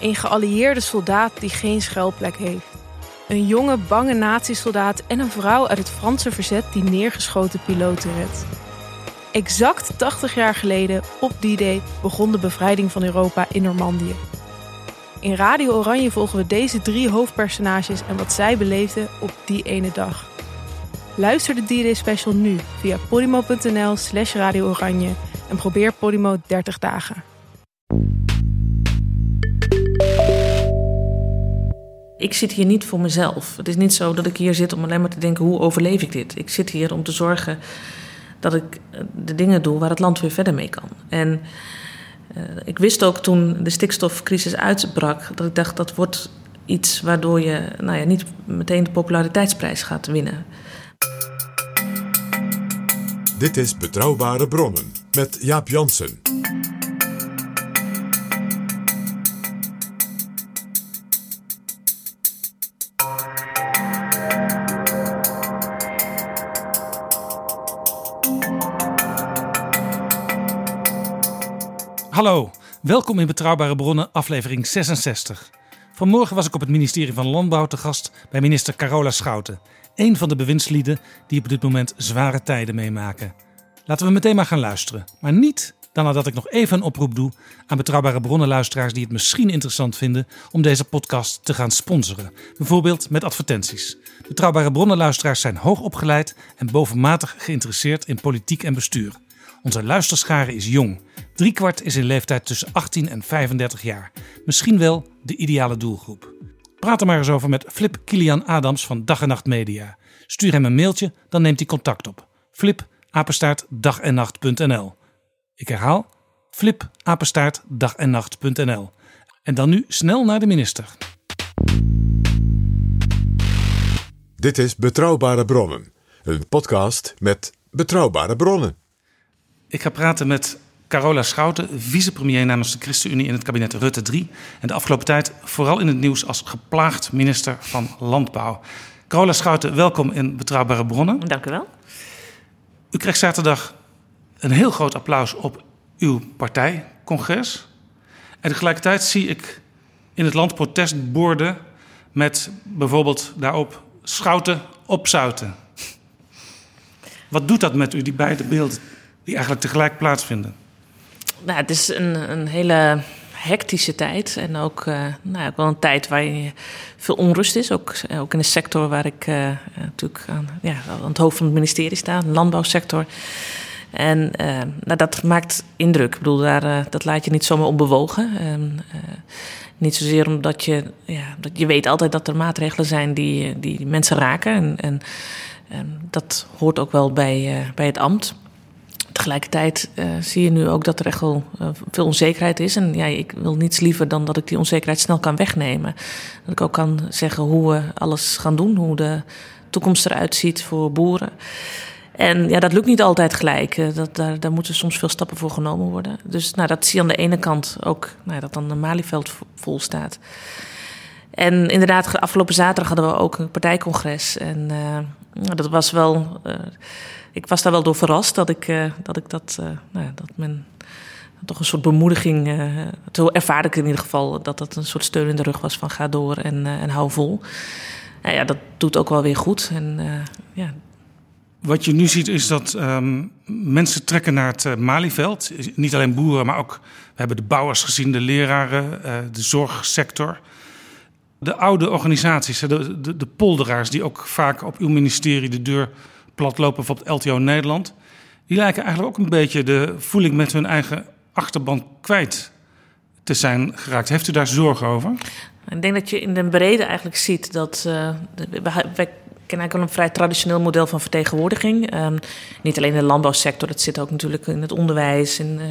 Een geallieerde soldaat die geen schuilplek heeft. Een jonge, bange nazi-soldaat en een vrouw uit het Franse verzet die neergeschoten piloten redt. Exact 80 jaar geleden, op die day, begon de bevrijding van Europa in Normandië. In Radio Oranje volgen we deze drie hoofdpersonages en wat zij beleefden op die ene dag. Luister de D-Day special nu via podimo.nl slash Radio Oranje en probeer Podimo 30 dagen. Ik zit hier niet voor mezelf. Het is niet zo dat ik hier zit om alleen maar te denken: hoe overleef ik dit? Ik zit hier om te zorgen dat ik eh, de dingen doe waar het land weer verder mee kan. En uh, ik wist ook toen de stikstofcrisis uitbrak dat ik dacht dat wordt iets waardoor je nou ja, niet meteen de populariteitsprijs gaat winnen. Dit is Betrouwbare Bronnen met Jaap Jansen. Hallo, welkom in Betrouwbare Bronnen, aflevering 66. Vanmorgen was ik op het ministerie van Landbouw te gast bij minister Carola Schouten. Een van de bewindslieden die op dit moment zware tijden meemaken. Laten we meteen maar gaan luisteren. Maar niet dan nadat ik nog even een oproep doe aan Betrouwbare Bronnenluisteraars die het misschien interessant vinden om deze podcast te gaan sponsoren. Bijvoorbeeld met advertenties. Betrouwbare Bronnenluisteraars zijn hoog opgeleid en bovenmatig geïnteresseerd in politiek en bestuur. Onze luisterschare is jong. Driekwart is in leeftijd tussen 18 en 35 jaar. Misschien wel de ideale doelgroep. Praat er maar eens over met Flip Kilian Adams van Dag en Nacht Media. Stuur hem een mailtje, dan neemt hij contact op. Flip, apenstaart, dagennacht.nl. Ik herhaal, flip, apenstaart, dagennacht.nl. En dan nu snel naar de minister. Dit is Betrouwbare Bronnen, een podcast met betrouwbare bronnen. Ik ga praten met Carola Schouten, vicepremier namens de ChristenUnie in het kabinet Rutte 3. En de afgelopen tijd vooral in het nieuws als geplaagd minister van Landbouw. Carola Schouten, welkom in Betrouwbare Bronnen. Dank u wel. U krijgt zaterdag een heel groot applaus op uw partijcongres. En tegelijkertijd zie ik in het land protestborden met bijvoorbeeld daarop Schouten opzouten. Wat doet dat met u, die beide beelden die eigenlijk tegelijk plaatsvinden? Nou, het is een, een hele hectische tijd. En ook, uh, nou, wel een tijd waar veel onrust is. Ook, ook in de sector waar ik uh, natuurlijk aan, ja, aan het hoofd van het ministerie sta, de landbouwsector. En uh, nou, dat maakt indruk. Ik bedoel, daar, dat laat je niet zomaar onbewogen. niet zozeer omdat je, ja, dat je weet altijd dat er maatregelen zijn die, die mensen raken. En, en, en dat hoort ook wel bij, bij het ambt tegelijkertijd uh, zie je nu ook dat er echt wel uh, veel onzekerheid is. En ja, ik wil niets liever dan dat ik die onzekerheid snel kan wegnemen. Dat ik ook kan zeggen hoe we alles gaan doen, hoe de toekomst eruit ziet voor boeren. En ja, dat lukt niet altijd gelijk. Uh, dat, daar, daar moeten soms veel stappen voor genomen worden. Dus nou, dat zie je aan de ene kant ook, nou, dat dan de Malieveld vol staat. En inderdaad, afgelopen zaterdag hadden we ook een partijcongres. En dat was wel ik was daar wel door verrast dat ik, uh, dat, ik dat, uh, nou ja, dat men toch een soort bemoediging, uh, zo ervaarde ik in ieder geval, dat dat een soort steun in de rug was van ga door en, en hou vol. Nou ja, dat doet ook wel weer goed. En, ja. Wat je nu ziet is dat um, mensen trekken naar het Malieveld. Niet alleen boeren, maar ook we hebben de bouwers gezien, de leraren, de zorgsector. De oude organisaties, de, de, de polderaars die ook vaak op uw ministerie de deur platlopen, bijvoorbeeld LTO Nederland, die lijken eigenlijk ook een beetje de voeling met hun eigen achterban kwijt te zijn geraakt. Heeft u daar zorgen over? Ik denk dat je in de brede eigenlijk ziet dat uh, wij ken eigenlijk wel een vrij traditioneel model van vertegenwoordiging. Ehm, niet alleen in de landbouwsector, dat zit ook natuurlijk in het onderwijs, in, uh,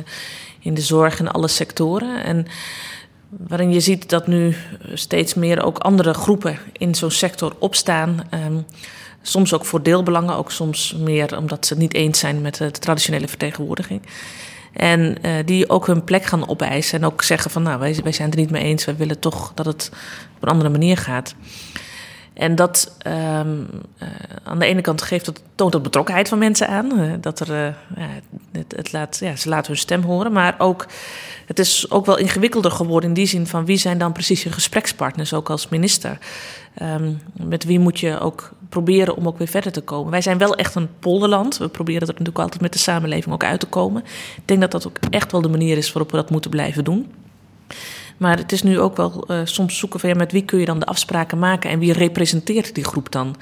in de zorg, in alle sectoren. En waarin je ziet dat nu steeds meer ook andere groepen in zo'n sector opstaan. Um, soms ook voor deelbelangen, ook soms meer omdat ze het niet eens zijn met de traditionele vertegenwoordiging. En uh, die ook hun plek gaan opeisen en ook zeggen van nou, wij, wij zijn het er niet mee eens, wij willen toch dat het op een andere manier gaat. En dat um, uh, aan de ene kant geeft het, toont dat betrokkenheid van mensen aan. Dat er, uh, het, laat, ja, ze laten hun stem horen. Maar ook, het is ook wel ingewikkelder geworden in die zin van wie zijn dan precies je gesprekspartners, ook als minister. Um, met wie moet je ook proberen om ook weer verder te komen. Wij zijn wel echt een polderland. We proberen er natuurlijk altijd met de samenleving ook uit te komen. Ik denk dat dat ook echt wel de manier is waarop we dat moeten blijven doen. Maar het is nu ook wel uh, soms zoeken van ja, met wie kun je dan de afspraken maken en wie representeert die groep dan?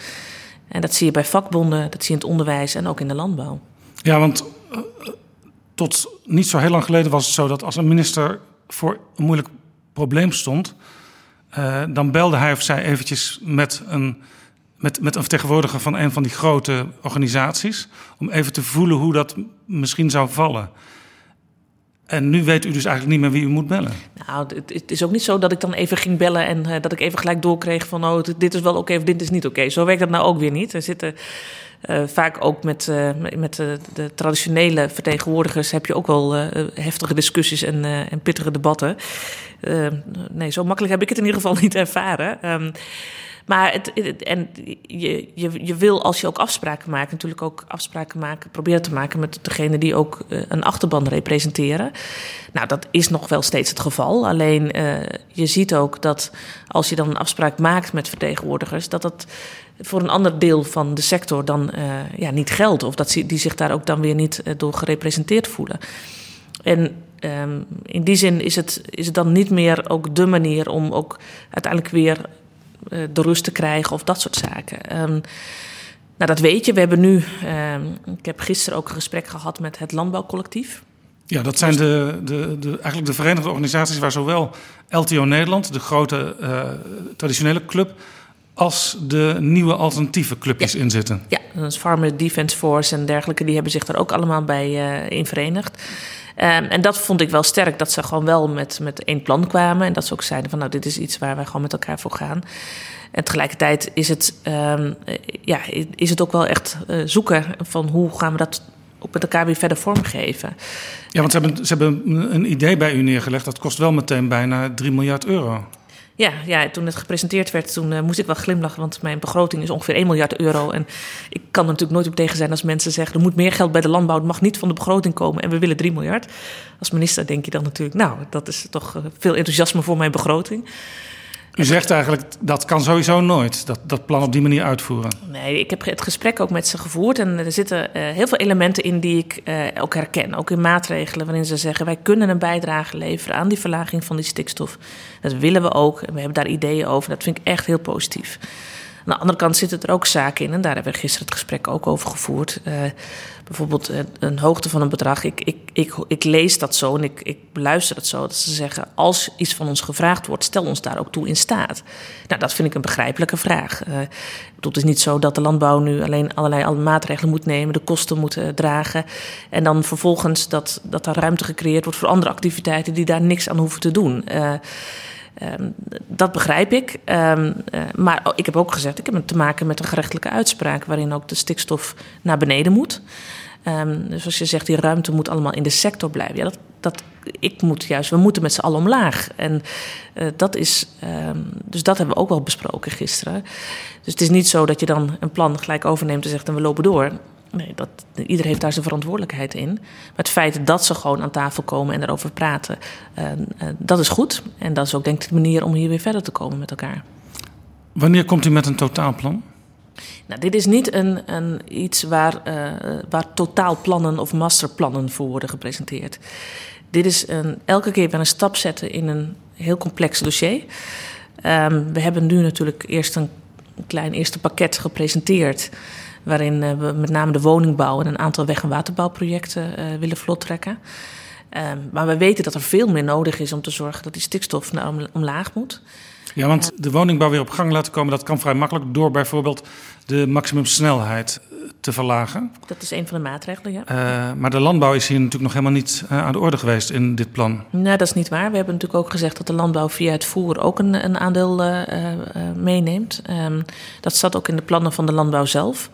En dat zie je bij vakbonden, dat zie je in het onderwijs en ook in de landbouw. Ja, want uh, tot niet zo heel lang geleden was het zo dat als een minister voor een moeilijk probleem stond, uh, dan belde hij of zij eventjes met een, met, met een vertegenwoordiger van een van die grote organisaties, om even te voelen hoe dat misschien zou vallen. En nu weet u dus eigenlijk niet meer wie u moet bellen. Nou, het, is ook niet zo dat ik dan even ging bellen en uh, dat ik even gelijk doorkreeg van oh, dit is wel oké of dit is niet oké. Zo werkt dat nou ook weer niet. Er zitten vaak ook met, uh, met de, de, traditionele vertegenwoordigers heb je ook wel heftige discussies en, en pittige debatten. nee, zo makkelijk heb ik het in ieder geval niet ervaren. Um, maar het, en je, je, je wil als je ook afspraken maakt, natuurlijk ook afspraken maken, proberen te maken met degene die ook een achterban representeren. Nou, dat is nog wel steeds het geval. Alleen uh, je ziet ook dat als je dan een afspraak maakt met vertegenwoordigers, dat dat voor een ander deel van de sector dan uh, ja, niet geldt. Of dat die zich daar ook dan weer niet door gerepresenteerd voelen. En um, in die zin is het, is het dan niet meer ook de manier om ook uiteindelijk weer de rust te krijgen of dat soort zaken. Um, nou, dat weet je. We hebben nu, um, ik heb gisteren ook een gesprek gehad met het Landbouwcollectief. Ja, dat zijn de, de, de, eigenlijk de verenigde organisaties waar zowel LTO Nederland, de grote traditionele club, als de nieuwe alternatieve clubjes ja. in zitten. Ja, dat is Farmer Defence Force en dergelijke, die hebben zich daar ook allemaal bij uh, in verenigd. Um, en dat vond ik wel sterk, dat ze gewoon wel met, met één plan kwamen. En dat ze ook zeiden van nou, dit is iets waar wij gewoon met elkaar voor gaan. En tegelijkertijd is het, um, ja, is het ook wel echt uh, zoeken van hoe gaan we dat ook met elkaar weer verder vormgeven. Ja, want ze hebben, ze hebben een idee bij u neergelegd. Dat kost wel meteen bijna 3 miljard euro. Ja, ja, toen het gepresenteerd werd, toen uh, moest ik wel glimlachen. Want mijn begroting is ongeveer 1 miljard euro. En ik kan er natuurlijk nooit op tegen zijn als mensen zeggen... er moet meer geld bij de landbouw, het mag niet van de begroting komen... en we willen 3 miljard. Als minister denk je dan natuurlijk... nou, dat is toch uh, veel enthousiasme voor mijn begroting. U zegt eigenlijk, dat kan sowieso nooit, dat, dat plan op die manier uitvoeren. Nee, ik heb het gesprek ook met ze gevoerd. En er zitten uh, heel veel elementen in die ik uh, ook herken. Ook in maatregelen waarin ze zeggen, wij kunnen een bijdrage leveren aan die verlaging van die stikstof. Dat willen we ook. En we hebben daar ideeën over. Dat vind ik echt heel positief. Aan de andere kant zitten er ook zaken in, en daar hebben we gisteren het gesprek ook over gevoerd. Uh, bijvoorbeeld uh, een hoogte van een bedrag. Ik, ik, ik, ik lees dat zo en ik, ik beluister het zo. Dat ze zeggen, als iets van ons gevraagd wordt, stel ons daar ook toe in staat. Nou, dat vind ik een begrijpelijke vraag. Uh, het is niet zo dat de landbouw nu alleen allerlei maatregelen moet nemen, de kosten moet dragen. En dan vervolgens dat, dat er ruimte gecreëerd wordt voor andere activiteiten die daar niks aan hoeven te doen. Um, dat begrijp ik. Um, uh, maar ik heb ook gezegd, ik heb te maken met een gerechtelijke uitspraak... waarin ook de stikstof naar beneden moet. Um, dus als je zegt, die ruimte moet allemaal in de sector blijven... Ja, dat, dat, ik moet juist, we moeten met z'n allen omlaag. En uh, dat is, dus dat hebben we ook wel besproken gisteren. Dus het is niet zo dat je dan een plan gelijk overneemt en zegt... en we lopen door. Nee, dat, ieder heeft daar zijn verantwoordelijkheid in. Maar het feit dat ze gewoon aan tafel komen en erover praten, uh, uh, dat is goed. En dat is ook denk ik de manier om hier weer verder te komen met elkaar. Wanneer komt u met een totaalplan? Nou, dit is niet een, een iets waar, uh, waar totaalplannen of masterplannen voor worden gepresenteerd. Dit is een, elke keer weer een stap zetten in een heel complex dossier. Um, we hebben nu natuurlijk eerst een klein eerste pakket gepresenteerd waarin uh, we met name de woningbouw en een aantal weg- en waterbouwprojecten uh, willen vlot trekken. Uh, maar we weten dat er veel meer nodig is om te zorgen dat die stikstof naar om, omlaag moet. Ja, want de woningbouw weer op gang laten komen, dat kan vrij makkelijk door bijvoorbeeld de maximumsnelheid te verlagen. Dat is een van de maatregelen, ja. Uh, maar de landbouw is hier natuurlijk nog helemaal niet uh, aan de orde geweest in dit plan. Nee, dat is niet waar. We hebben natuurlijk ook gezegd dat de landbouw via het voer ook een, een aandeel uh, meeneemt. Um, dat zat ook in de plannen van de landbouw zelf.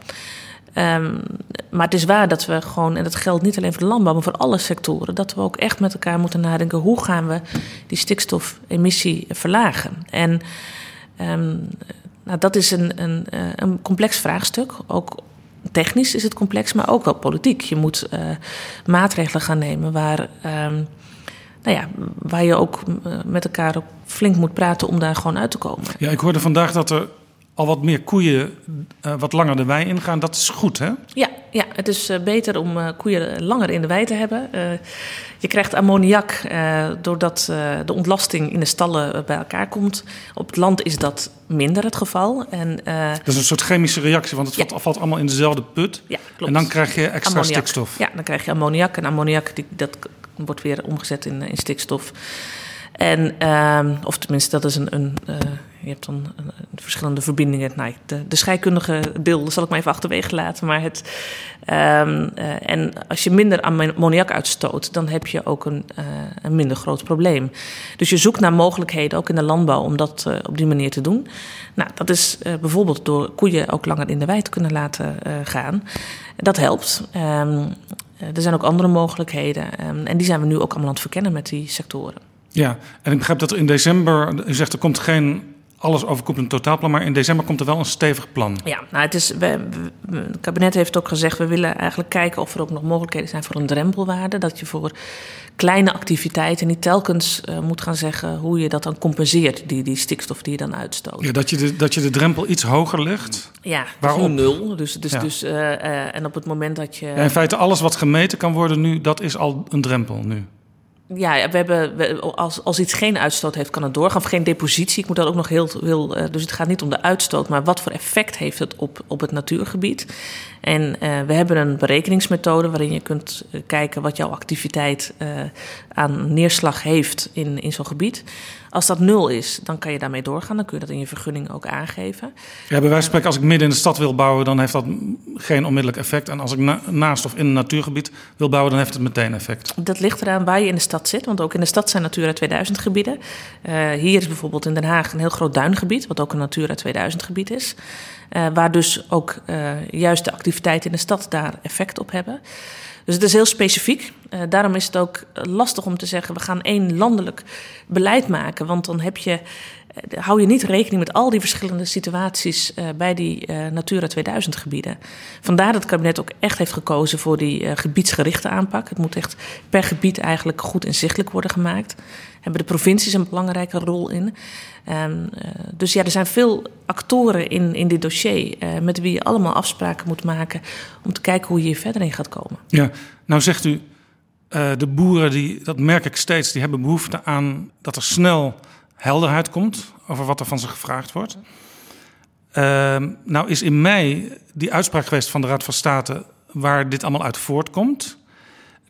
Um, maar het is waar dat we gewoon, en dat geldt niet alleen voor de landbouw, maar voor alle sectoren, dat we ook echt met elkaar moeten nadenken hoe gaan we die stikstofemissie verlagen. En um, nou, dat is een, een, een complex vraagstuk. Ook technisch is het complex, maar ook wel politiek. Je moet uh, maatregelen gaan nemen waar, um, nou ja, waar je ook met elkaar flink moet praten om daar gewoon uit te komen. Ja, ik hoorde vandaag dat er al wat meer koeien uh, wat langer de wei ingaan. Dat is goed, hè? Ja, ja het is uh, beter om uh, koeien langer in de wei te hebben. je krijgt ammoniak doordat de ontlasting in de stallen bij elkaar komt. Op het land is dat minder het geval. En, dat is een soort chemische reactie, want het ja. valt, valt, allemaal in dezelfde put. Ja, klopt. En dan krijg je extra ammoniak. stikstof. Ja, dan krijg je ammoniak. En ammoniak die, dat wordt weer omgezet in, in stikstof. En, uh, of tenminste, dat is een. een uh, je hebt dan verschillende verbindingen. Nou, de, de scheikundige deel zal ik maar even achterwege laten. Maar het. Um, uh, en als je minder ammoniak uitstoot, dan heb je ook een, uh, een minder groot probleem. Dus je zoekt naar mogelijkheden, ook in de landbouw, om dat op die manier te doen. Nou, dat is bijvoorbeeld door koeien ook langer in de wei te kunnen laten gaan. Dat helpt. Um, er zijn ook andere mogelijkheden. En die zijn we nu ook allemaal aan het verkennen met die sectoren. Ja, en ik begrijp dat er in december, u zegt er komt geen alles overkoepelend totaalplan, maar in december komt er wel een stevig plan. Ja, nou het, is, we, we, het kabinet heeft ook gezegd, we willen eigenlijk kijken of er ook nog mogelijkheden zijn voor een drempelwaarde. Dat je voor kleine activiteiten niet telkens uh, moet gaan zeggen hoe je dat dan compenseert, die, die stikstof die je dan uitstoot. Ja, dat je de, dat je de drempel iets hoger legt? Ja, waarom nul. Dus, dus, ja. dus, uh, uh, en op het moment dat je... Ja, in feite alles wat gemeten kan worden nu, dat is al een drempel nu ja, we hebben, als, als iets geen uitstoot heeft, kan het doorgaan. Of geen depositie. Ik moet dat ook nog heel. heel uh, dus het gaat niet om de uitstoot, maar wat voor effect heeft het op, op het natuurgebied. En uh, we hebben een berekeningsmethode waarin je kunt kijken wat jouw activiteit uh, aan neerslag heeft in, in zo'n gebied. Als dat nul is, dan kan je daarmee doorgaan. Dan kun je dat in je vergunning ook aangeven. Ja, bij wijze van spreken, als ik midden in de stad wil bouwen, dan heeft dat geen onmiddellijk effect. En als ik na, naast of in een natuurgebied wil bouwen, dan heeft het meteen effect. Dat ligt eraan waar je in de stad zit. Want ook in de stad zijn Natura 2000 gebieden. Uh, hier is bijvoorbeeld in Den Haag een heel groot duingebied, wat ook een Natura 2000 gebied is. Uh, waar dus ook uh, juist de activiteiten in de stad daar effect op hebben. Dus het is heel specifiek. Uh, daarom is het ook lastig om te zeggen: we gaan één landelijk beleid maken. Want dan heb je, hou je niet rekening met al die verschillende situaties uh, bij die Natura 2000 gebieden. Vandaar dat het kabinet ook echt heeft gekozen voor die gebiedsgerichte aanpak. Het moet echt per gebied eigenlijk goed inzichtelijk worden gemaakt. Hebben de provincies een belangrijke rol in. Um, dus ja, er zijn veel actoren in, in dit dossier uh, met wie je allemaal afspraken moet maken om te kijken hoe je hier verder in gaat komen. Ja, nou zegt u, uh, de boeren, die, dat merk ik steeds, die hebben behoefte aan dat er snel helderheid komt over wat er van ze gevraagd wordt. Uh, nou is in mei die uitspraak geweest van de Raad van State waar dit allemaal uit voortkomt.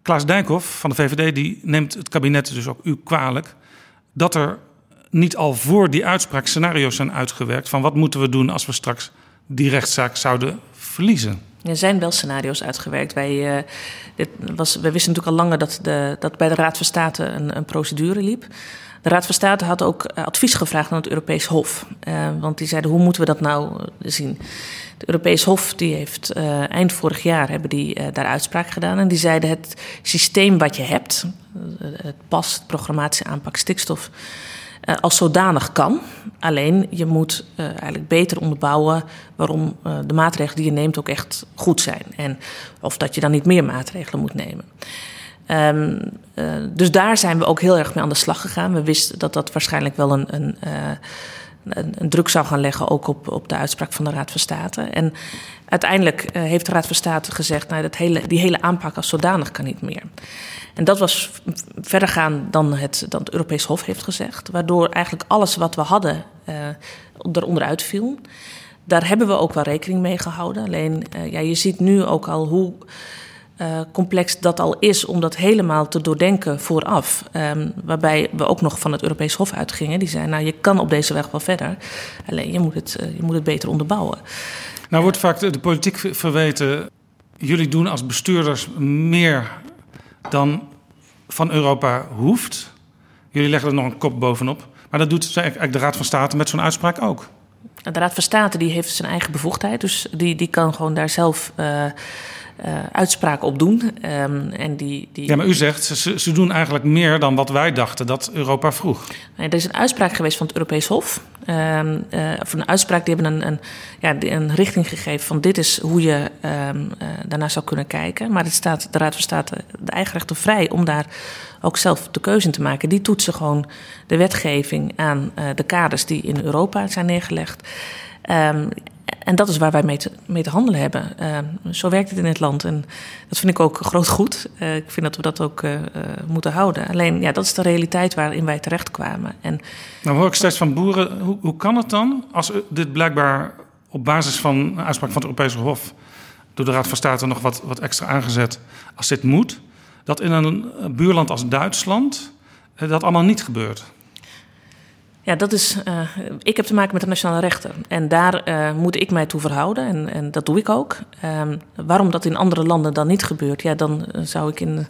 Klaas Dijkhoff van de VVD die neemt het kabinet dus ook u kwalijk dat er niet al voor die uitspraak scenario's zijn uitgewerkt van wat moeten we doen als we straks die rechtszaak zouden verliezen. Er zijn wel scenario's uitgewerkt. Wij, uh, dit was, we wisten natuurlijk al langer dat, de, dat bij de Raad van State een, een procedure liep. De Raad van State had ook advies gevraagd aan het Europees Hof. Uh, want die zeiden, hoe moeten we dat nou zien? Het Europees Hof die heeft eind vorig jaar hebben die, daar uitspraak gedaan. En die zeiden het systeem wat je hebt, het PAS, het programmatische aanpak stikstof, als zodanig kan. Alleen je moet eigenlijk beter onderbouwen waarom de maatregelen die je neemt ook echt goed zijn. En of dat je dan niet meer maatregelen moet nemen. Um, dus daar zijn we ook heel erg mee aan de slag gegaan. We wisten dat dat waarschijnlijk wel een, een, een, een druk zou gaan leggen, ook op, op de uitspraak van de Raad van State. En uiteindelijk heeft de Raad van State gezegd: nou, dat hele, die hele aanpak als zodanig kan niet meer. En dat was verder gaan dan het, dan het Europees Hof heeft gezegd. Waardoor eigenlijk alles wat we hadden uh, eronder uitviel. Daar hebben we ook wel rekening mee gehouden. Alleen uh, ja, je ziet nu ook al hoe uh, complex dat al is om dat helemaal te doordenken vooraf. Um, waarbij we ook nog van het Europees Hof uitgingen. Die zei, nou je kan op deze weg wel verder. Alleen je moet het, uh, je moet het beter onderbouwen. Nou wordt vaak de, de politiek verweten... jullie doen als bestuurders meer dan van Europa hoeft. Jullie leggen er nog een kop bovenop. Maar dat doet eigenlijk de Raad van State met zo'n uitspraak ook. De Raad van State die heeft zijn eigen bevoegdheid. Dus die, die kan gewoon daar zelf uh, uh, uitspraken op doen. Um, en die, die... Ja, maar u zegt, ze, ze doen eigenlijk meer dan wat wij dachten dat Europa vroeg. Nee, er is een uitspraak geweest van het Europees Hof. Um, uh, of een uitspraak, die hebben een, een, ja, een richting gegeven van dit is hoe je um, uh, daarnaar zou kunnen kijken. Maar het staat, de Raad van State de eigen rechten vrij om daar ook zelf de keuze in te maken. Die toetsen gewoon de wetgeving aan de kaders die in Europa zijn neergelegd. Um, en dat is waar wij mee te, mee te handelen hebben. Uh, zo werkt het in het land. En dat vind ik ook groot goed. Uh, ik vind dat we dat ook uh, moeten houden. Alleen, ja, dat is de realiteit waarin wij terechtkwamen. En, nou hoor ik steeds van boeren, hoe, hoe kan het dan als dit blijkbaar op basis van een uitspraak van het Europese Hof door de Raad van State nog wat, wat extra aangezet, als dit moet, dat in een buurland als Duitsland dat allemaal niet gebeurt? Ja, dat is. Uh, ik heb te maken met de nationale rechter. En daar uh, moet ik mij toe verhouden. En, en dat doe ik ook. Um, waarom dat in andere landen dan niet gebeurt, ja, dan zou ik in,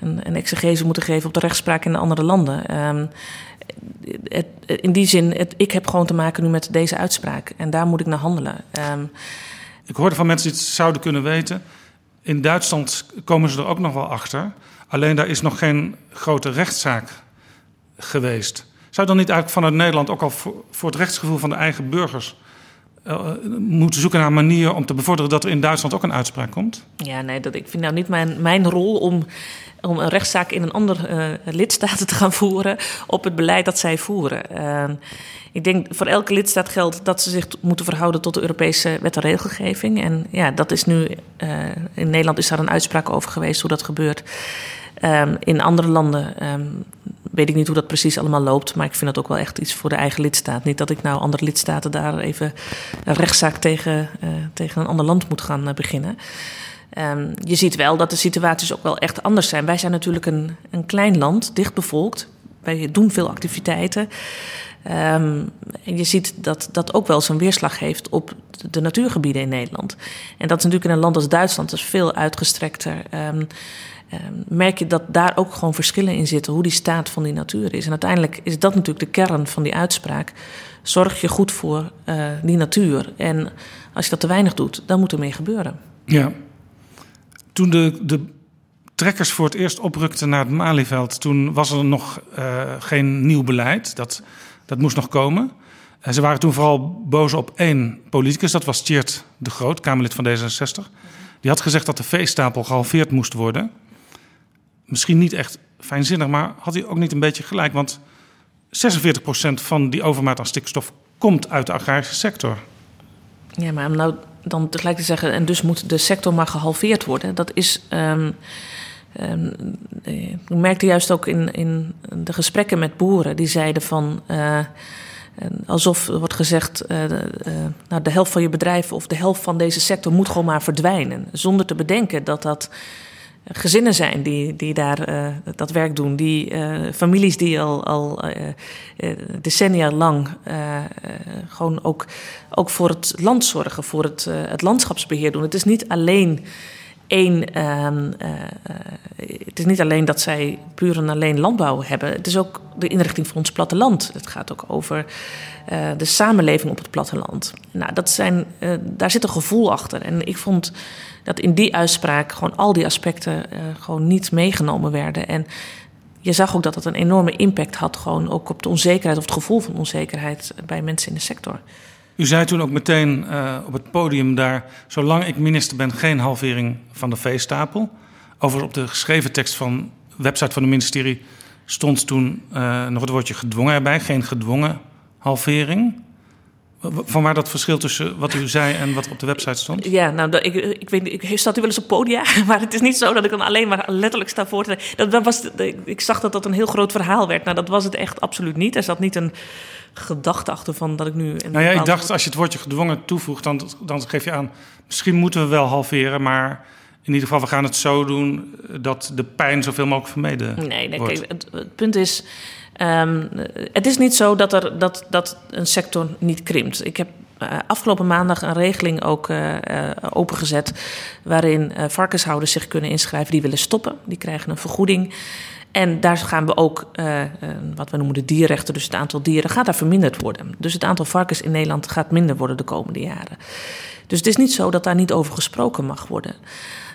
een, een exegese moeten geven op de rechtspraak in de andere landen. Um, het, in die zin, ik heb gewoon te maken nu met deze uitspraak. En daar moet ik naar handelen. Um, ik hoorde van mensen die het zouden kunnen weten. In Duitsland komen ze er ook nog wel achter. Alleen daar is nog geen grote rechtszaak geweest. Zou dan niet eigenlijk vanuit Nederland ook al voor, het rechtsgevoel van de eigen burgers uh, moeten zoeken naar een manier om te bevorderen dat er in Duitsland ook een uitspraak komt? Ja, nee, dat, ik vind nou niet mijn, mijn rol om, om een rechtszaak in een andere uh, lidstaat te gaan voeren op het beleid dat zij voeren. Uh, ik denk voor elke lidstaat geldt dat ze zich moeten verhouden tot de Europese wet en regelgeving. En ja, dat is nu, in Nederland is daar een uitspraak over geweest hoe dat gebeurt. Um, in andere landen um, weet ik niet hoe dat precies allemaal loopt. Maar ik vind dat ook wel echt iets voor de eigen lidstaat. Niet dat ik nou andere lidstaten daar even een rechtszaak tegen, uh, tegen een ander land moet gaan uh, beginnen. Um, je ziet wel dat de situaties ook wel echt anders zijn. Wij zijn natuurlijk een, een klein land, dichtbevolkt. Wij doen veel activiteiten. Um, en je ziet dat dat ook wel zijn weerslag heeft op de natuurgebieden in Nederland. En dat is natuurlijk in een land als Duitsland, is veel uitgestrekter. Um, merk je dat daar ook gewoon verschillen in zitten, hoe die staat van die natuur is. En uiteindelijk is dat natuurlijk de kern van die uitspraak. Zorg je goed voor uh, die natuur. En als je dat te weinig doet, dan moet er meer gebeuren. Ja. Toen de, de trekkers voor het eerst oprukten naar het Malieveld, toen was er nog uh, geen nieuw beleid. Dat, dat moest nog komen. En ze waren toen vooral boos op één politicus, dat was Tjeerd de Groot, Kamerlid van D66. Die had gezegd dat de veestapel gehalveerd moest worden misschien niet echt fijnzinnig, maar had hij ook niet een beetje gelijk? Want 46% van die overmaat aan stikstof komt uit de agrarische sector. Ja, maar om nou dan tegelijk te zeggen, en dus moet de sector maar gehalveerd worden, dat is. Um, um, ik merkte juist ook in, in de gesprekken met boeren, die zeiden van. Uh, alsof er wordt gezegd, nou, de helft van je bedrijf of de helft van deze sector moet gewoon maar verdwijnen. Zonder te bedenken dat dat gezinnen zijn die, die daar uh, dat werk doen. Die uh, families die al, al uh, decennia lang gewoon ook, ook voor het land zorgen, voor het, het landschapsbeheer doen. Het is niet alleen één. Ehm, het is niet alleen dat zij puur en alleen landbouw hebben. Het is ook de inrichting van ons platteland. Het gaat ook over de samenleving op het platteland. Nou, dat zijn, daar zit een gevoel achter. En ik vond dat in die uitspraak gewoon al die aspecten uh, gewoon niet meegenomen werden. En je zag ook dat dat een enorme impact had, gewoon ook op de onzekerheid of het gevoel van onzekerheid bij mensen in de sector. U zei toen ook meteen uh, op het podium daar: zolang ik minister ben, geen halvering van de veestapel. Overigens op de geschreven tekst van de website van het ministerie stond toen uh, nog het woordje gedwongen erbij, geen gedwongen halvering. Van waar dat verschil tussen wat u zei en wat op de website stond? Ja, nou, ik, ik weet staat u wel eens op podia, maar het is niet zo dat ik dan alleen maar letterlijk sta voor. Dat, dat was, ik zag dat dat een heel groot verhaal werd. Nou, dat was het echt absoluut niet. Er zat niet een gedachte achter van dat ik nu... Nou ja, ik dacht, als je het woordje gedwongen toevoegt, dan, dan geef je aan... misschien moeten we wel halveren, maar in ieder geval, we gaan het zo doen dat de pijn zoveel mogelijk vermeden Nee, nee wordt. kijk, het, het punt is... ehm, het is niet zo dat, er, dat, dat een sector niet krimpt. Ik heb eh, afgelopen maandag een regeling ook eh, eh, opengezet... waarin eh, varkenshouders zich kunnen inschrijven die willen stoppen. Die krijgen een vergoeding. En daar gaan we ook, eh, wat we noemen de dierrechten... dus het aantal dieren, gaat daar verminderd worden. Dus het aantal varkens in Nederland gaat minder worden de komende jaren. Dus het is niet zo dat daar niet over gesproken mag worden.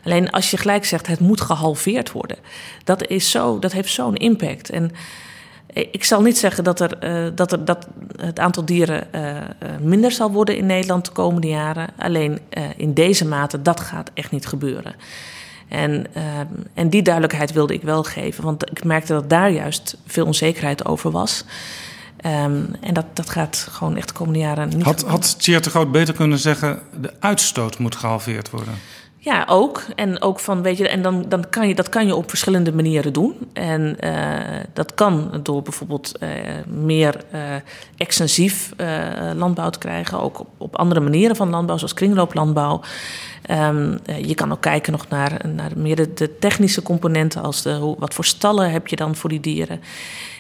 Alleen als je gelijk zegt het moet gehalveerd worden, dat, is zo, dat heeft zo'n impact. En ik zal niet zeggen dat, er, uh, dat, dat het aantal dieren uh, uh, minder zal worden in Nederland de komende jaren. Alleen in deze mate, dat gaat echt niet gebeuren. En, en die duidelijkheid wilde ik wel geven, want ik merkte dat daar juist veel onzekerheid over was. Um, en dat, dat gaat gewoon echt de komende jaren niet Had, had Tjeerd de Groot beter kunnen zeggen... de uitstoot moet gehalveerd worden? Ja, ook. En ook van, weet je, en dan, dan kan je dat kan je op verschillende manieren doen. En uh, dat kan door bijvoorbeeld uh, meer uh, extensief landbouw te krijgen. Ook op, op, andere manieren van landbouw, zoals kringlooplandbouw. Um, je kan ook kijken nog naar, naar meer de, de technische componenten, als de, hoe, wat voor stallen heb je dan voor die dieren.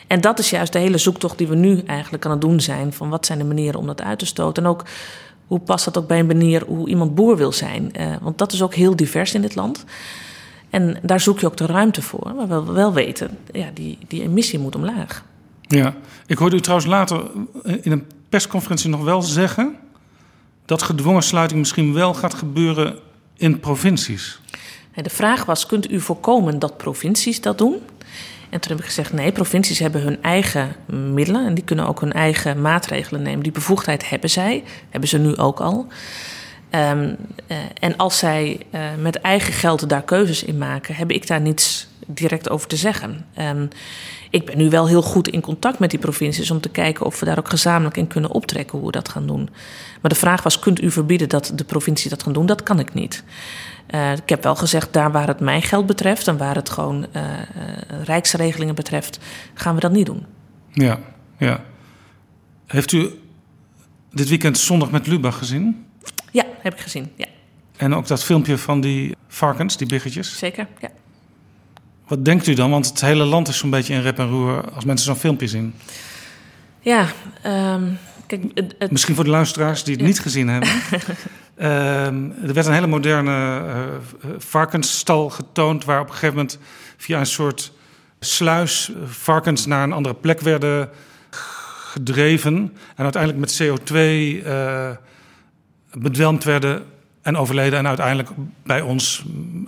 En dat is juist de hele zoektocht die we nu eigenlijk aan het doen zijn. Van wat zijn de manieren om dat uit te stoten. En ook hoe past dat ook bij een manier hoe iemand boer wil zijn? Uh, want dat is ook heel divers in dit land. En daar zoek je ook de ruimte voor. Maar we wel weten, ja, die, die emissie moet omlaag. Ja, ik hoorde u trouwens later in een persconferentie nog wel zeggen... dat gedwongen sluiting misschien wel gaat gebeuren in provincies. De vraag was, kunt u voorkomen dat provincies dat doen? En toen heb ik gezegd: nee, provincies hebben hun eigen middelen en die kunnen ook hun eigen maatregelen nemen. Die bevoegdheid hebben zij, hebben ze nu ook al. Um, en als zij uh, met eigen geld daar keuzes in maken, heb ik daar niets direct over te zeggen. Um, ik ben nu wel heel goed in contact met die provincies om te kijken of we daar ook gezamenlijk in kunnen optrekken hoe we dat gaan doen. Maar de vraag was: kunt u verbieden dat de provincie dat gaan doen? Dat kan ik niet. Uh, ik heb wel gezegd, daar waar het mijn geld betreft en waar het gewoon rijksregelingen betreft, gaan we dat niet doen. Ja, ja. Heeft u dit weekend zondag met Lubach gezien? Ja, heb ik gezien. Ja. En ook dat filmpje van die varkens, die biggetjes? Zeker, ja. Wat denkt u dan? Want het hele land is zo'n beetje in rep en roer als mensen zo'n filmpje zien. Ja, um, kijk, het, het... Misschien voor de luisteraars die het ja. niet gezien hebben. Um, er werd een hele moderne uh, varkensstal getoond, waar op een gegeven moment via een soort sluis varkens naar een andere plek werden gedreven. En uiteindelijk met CO2 uh, bedwelmd werden en overleden. En uiteindelijk bij ons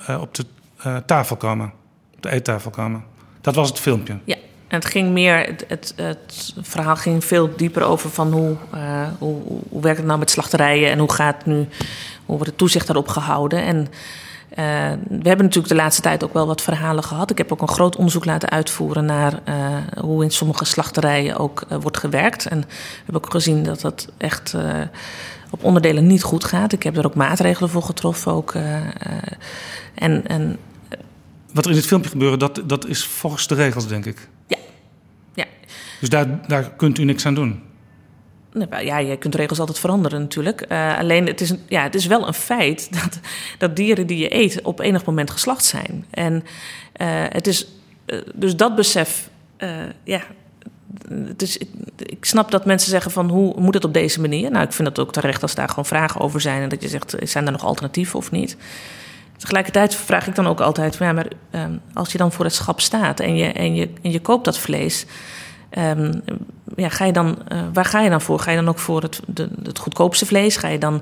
uh, op de uh, tafel komen, op de eettafel komen. Dat was het filmpje. Ja. En het ging meer, het, het, het, verhaal ging veel dieper over van hoe, uh, hoe, werkt het nou met slachterijen en hoe gaat nu, hoe wordt het toezicht daarop gehouden. En we hebben natuurlijk de laatste tijd ook wel wat verhalen gehad. Ik heb ook een groot onderzoek laten uitvoeren naar hoe in sommige slachterijen ook wordt gewerkt. En we hebben ook gezien dat dat echt op onderdelen niet goed gaat. Ik heb er ook maatregelen voor getroffen. Ook, en, en wat er in dit filmpje gebeurt, dat, dat is volgens de regels, denk ik. Ja. ja. Dus daar, daar kunt u niks aan doen? Ja, je kunt regels altijd veranderen natuurlijk. Uh, alleen het is, ja, het is wel een feit dat, dat dieren die je eet op enig moment geslacht zijn. En uh, het is, uh, dus dat besef, ja, is, ik, snap dat mensen zeggen van hoe moet het op deze manier? Nou, ik vind dat ook terecht als daar gewoon vragen over zijn en dat je zegt, zijn er nog alternatieven of niet? Tegelijkertijd vraag ik dan ook altijd: ja, maar um, als je dan voor het schap staat en je, en je, en je koopt dat vlees, um, ja, ga je dan, uh, waar ga je dan voor? Ga je dan ook voor het, het goedkoopste vlees? Ga je dan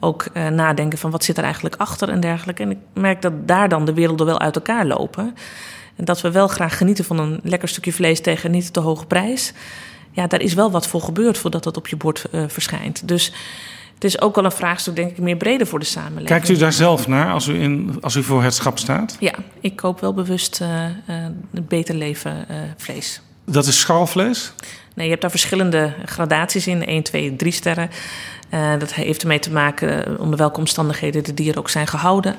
ook uh, nadenken van wat zit er eigenlijk achter en dergelijke? En ik merk dat daar dan de werelden wel uit elkaar lopen. En dat we wel graag genieten van een lekker stukje vlees tegen niet te hoge prijs. Ja, daar is wel wat voor gebeurd voordat dat op je bord uh, verschijnt. Dus het is ook wel een vraagstuk, denk ik, meer breder voor de samenleving. Kijkt u daar zelf naar als u, in, als u voor het schap staat? Ja, ik koop wel bewust uh, uh, beter leven vlees. Dat is schaalvlees? Nee, je hebt daar verschillende gradaties in. 1, 2, 3 sterren. Dat heeft ermee te maken onder welke omstandigheden de dieren ook zijn gehouden.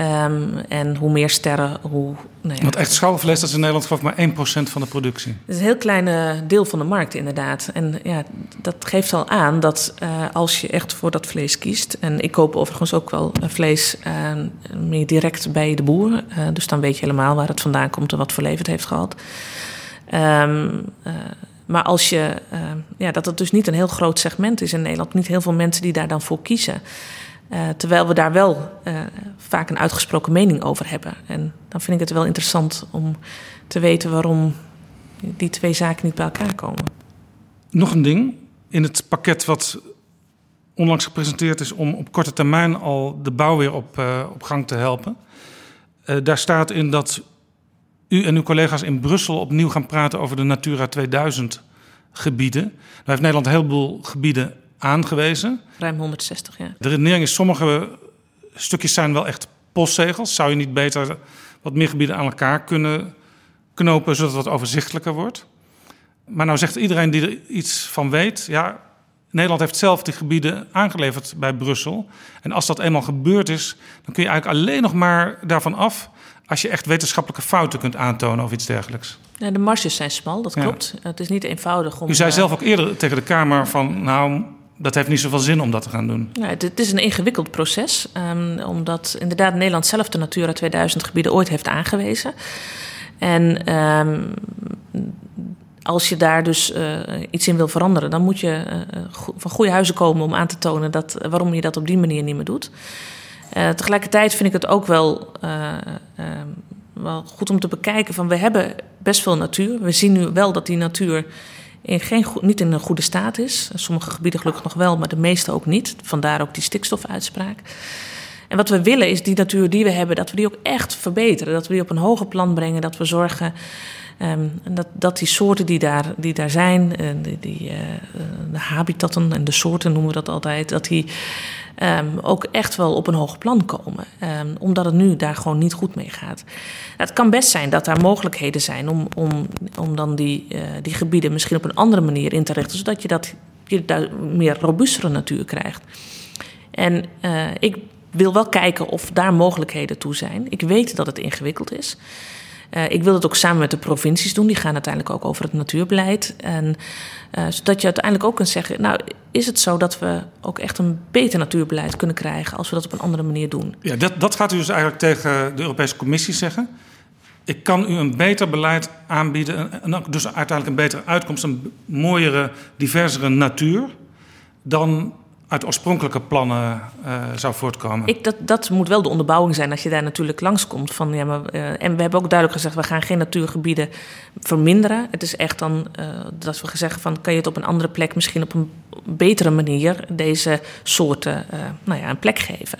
Ehm, en hoe meer sterren, hoe. Nou ja. Want echt schalvlees, dat is in Nederland geloof ik maar 1% van de productie. Het is een heel klein eh, deel van de markt, inderdaad. En ja, dat geeft al aan dat uh, als je echt voor dat vlees kiest. En ik koop overigens ook wel vlees uh, meer direct bij de boer. dus dan weet je helemaal waar het vandaan komt en wat voor leven het heeft gehad. Um, maar als je, ja, dat het dus niet een heel groot segment is in Nederland, niet heel veel mensen die daar dan voor kiezen. Uh, terwijl we daar wel uh, vaak een uitgesproken mening over hebben. En dan vind ik het wel interessant om te weten waarom die twee zaken niet bij elkaar komen. Nog een ding. In het pakket wat onlangs gepresenteerd is om op korte termijn al de bouw weer op, uh, op gang te helpen. daar staat in dat u en uw collega's in Brussel opnieuw gaan praten over de Natura 2000 gebieden. Nou heeft Nederland een heleboel gebieden aangewezen. Ruim 160, ja. De redenering is, sommige stukjes zijn wel echt postzegels. Zou je niet beter wat meer gebieden aan elkaar kunnen knopen, zodat het wat overzichtelijker wordt? Maar nou zegt iedereen die er iets van weet, ja, Nederland heeft zelf die gebieden aangeleverd bij Brussel. En als dat eenmaal gebeurd is, dan kun je eigenlijk alleen nog maar daarvan af als je echt wetenschappelijke fouten kunt aantonen of iets dergelijks. Ja, de marges zijn smal, dat klopt. Het is niet eenvoudig om. U zei zelf ook eerder tegen de Kamer van, nou, dat heeft niet zoveel zin om dat te gaan doen. Het, is een ingewikkeld proces, um, omdat inderdaad Nederland zelf de Natura 2000 gebieden ooit heeft aangewezen. En um, als je daar dus uh, iets in wil veranderen, dan moet je uh, van goede huizen komen om aan te tonen dat, waarom je dat op die manier niet meer doet. Tegelijkertijd vind ik het ook wel, wel goed om te bekijken van we hebben best veel natuur. We zien nu wel dat die natuur in geen, niet in een goede staat is. Sommige gebieden gelukkig nog wel, maar de meeste ook niet. Vandaar ook die stikstofuitspraak. En wat we willen is die natuur die we hebben, dat we die ook echt verbeteren. Dat we die op een hoger plan brengen. Dat we zorgen um, dat, dat die soorten die daar, die daar zijn, uh, die, uh, de habitatten en de soorten noemen we dat altijd, dat die um, ook echt wel op een hoger plan komen. Um, omdat het nu daar gewoon niet goed mee gaat. Het kan best zijn dat daar mogelijkheden zijn om, om, om dan die, uh, die gebieden misschien op een andere manier in te richten, zodat je, dat, je daar meer robuustere natuur krijgt. En ik wil wel kijken of daar mogelijkheden toe zijn. Ik weet dat het ingewikkeld is. Uh, ik wil het ook samen met de provincies doen. Die gaan uiteindelijk ook over het natuurbeleid. En uh, zodat je uiteindelijk ook kunt zeggen: Nou, is het zo dat we ook echt een beter natuurbeleid kunnen krijgen als we dat op een andere manier doen? Ja, dat, dat gaat u dus eigenlijk tegen de Europese Commissie zeggen. Ik kan u een beter beleid aanbieden en dus uiteindelijk een betere uitkomst, een mooiere, diversere natuur dan uit oorspronkelijke plannen uh, zou voortkomen. Ik, dat, dat moet wel de onderbouwing zijn als je daar natuurlijk langskomt. Van, ja, maar, uh, en we hebben ook duidelijk gezegd, we gaan geen natuurgebieden verminderen. Het is echt dan uh, dat we gezegd van, kan je het op een andere plek misschien op een betere manier deze soorten nou ja, een plek geven.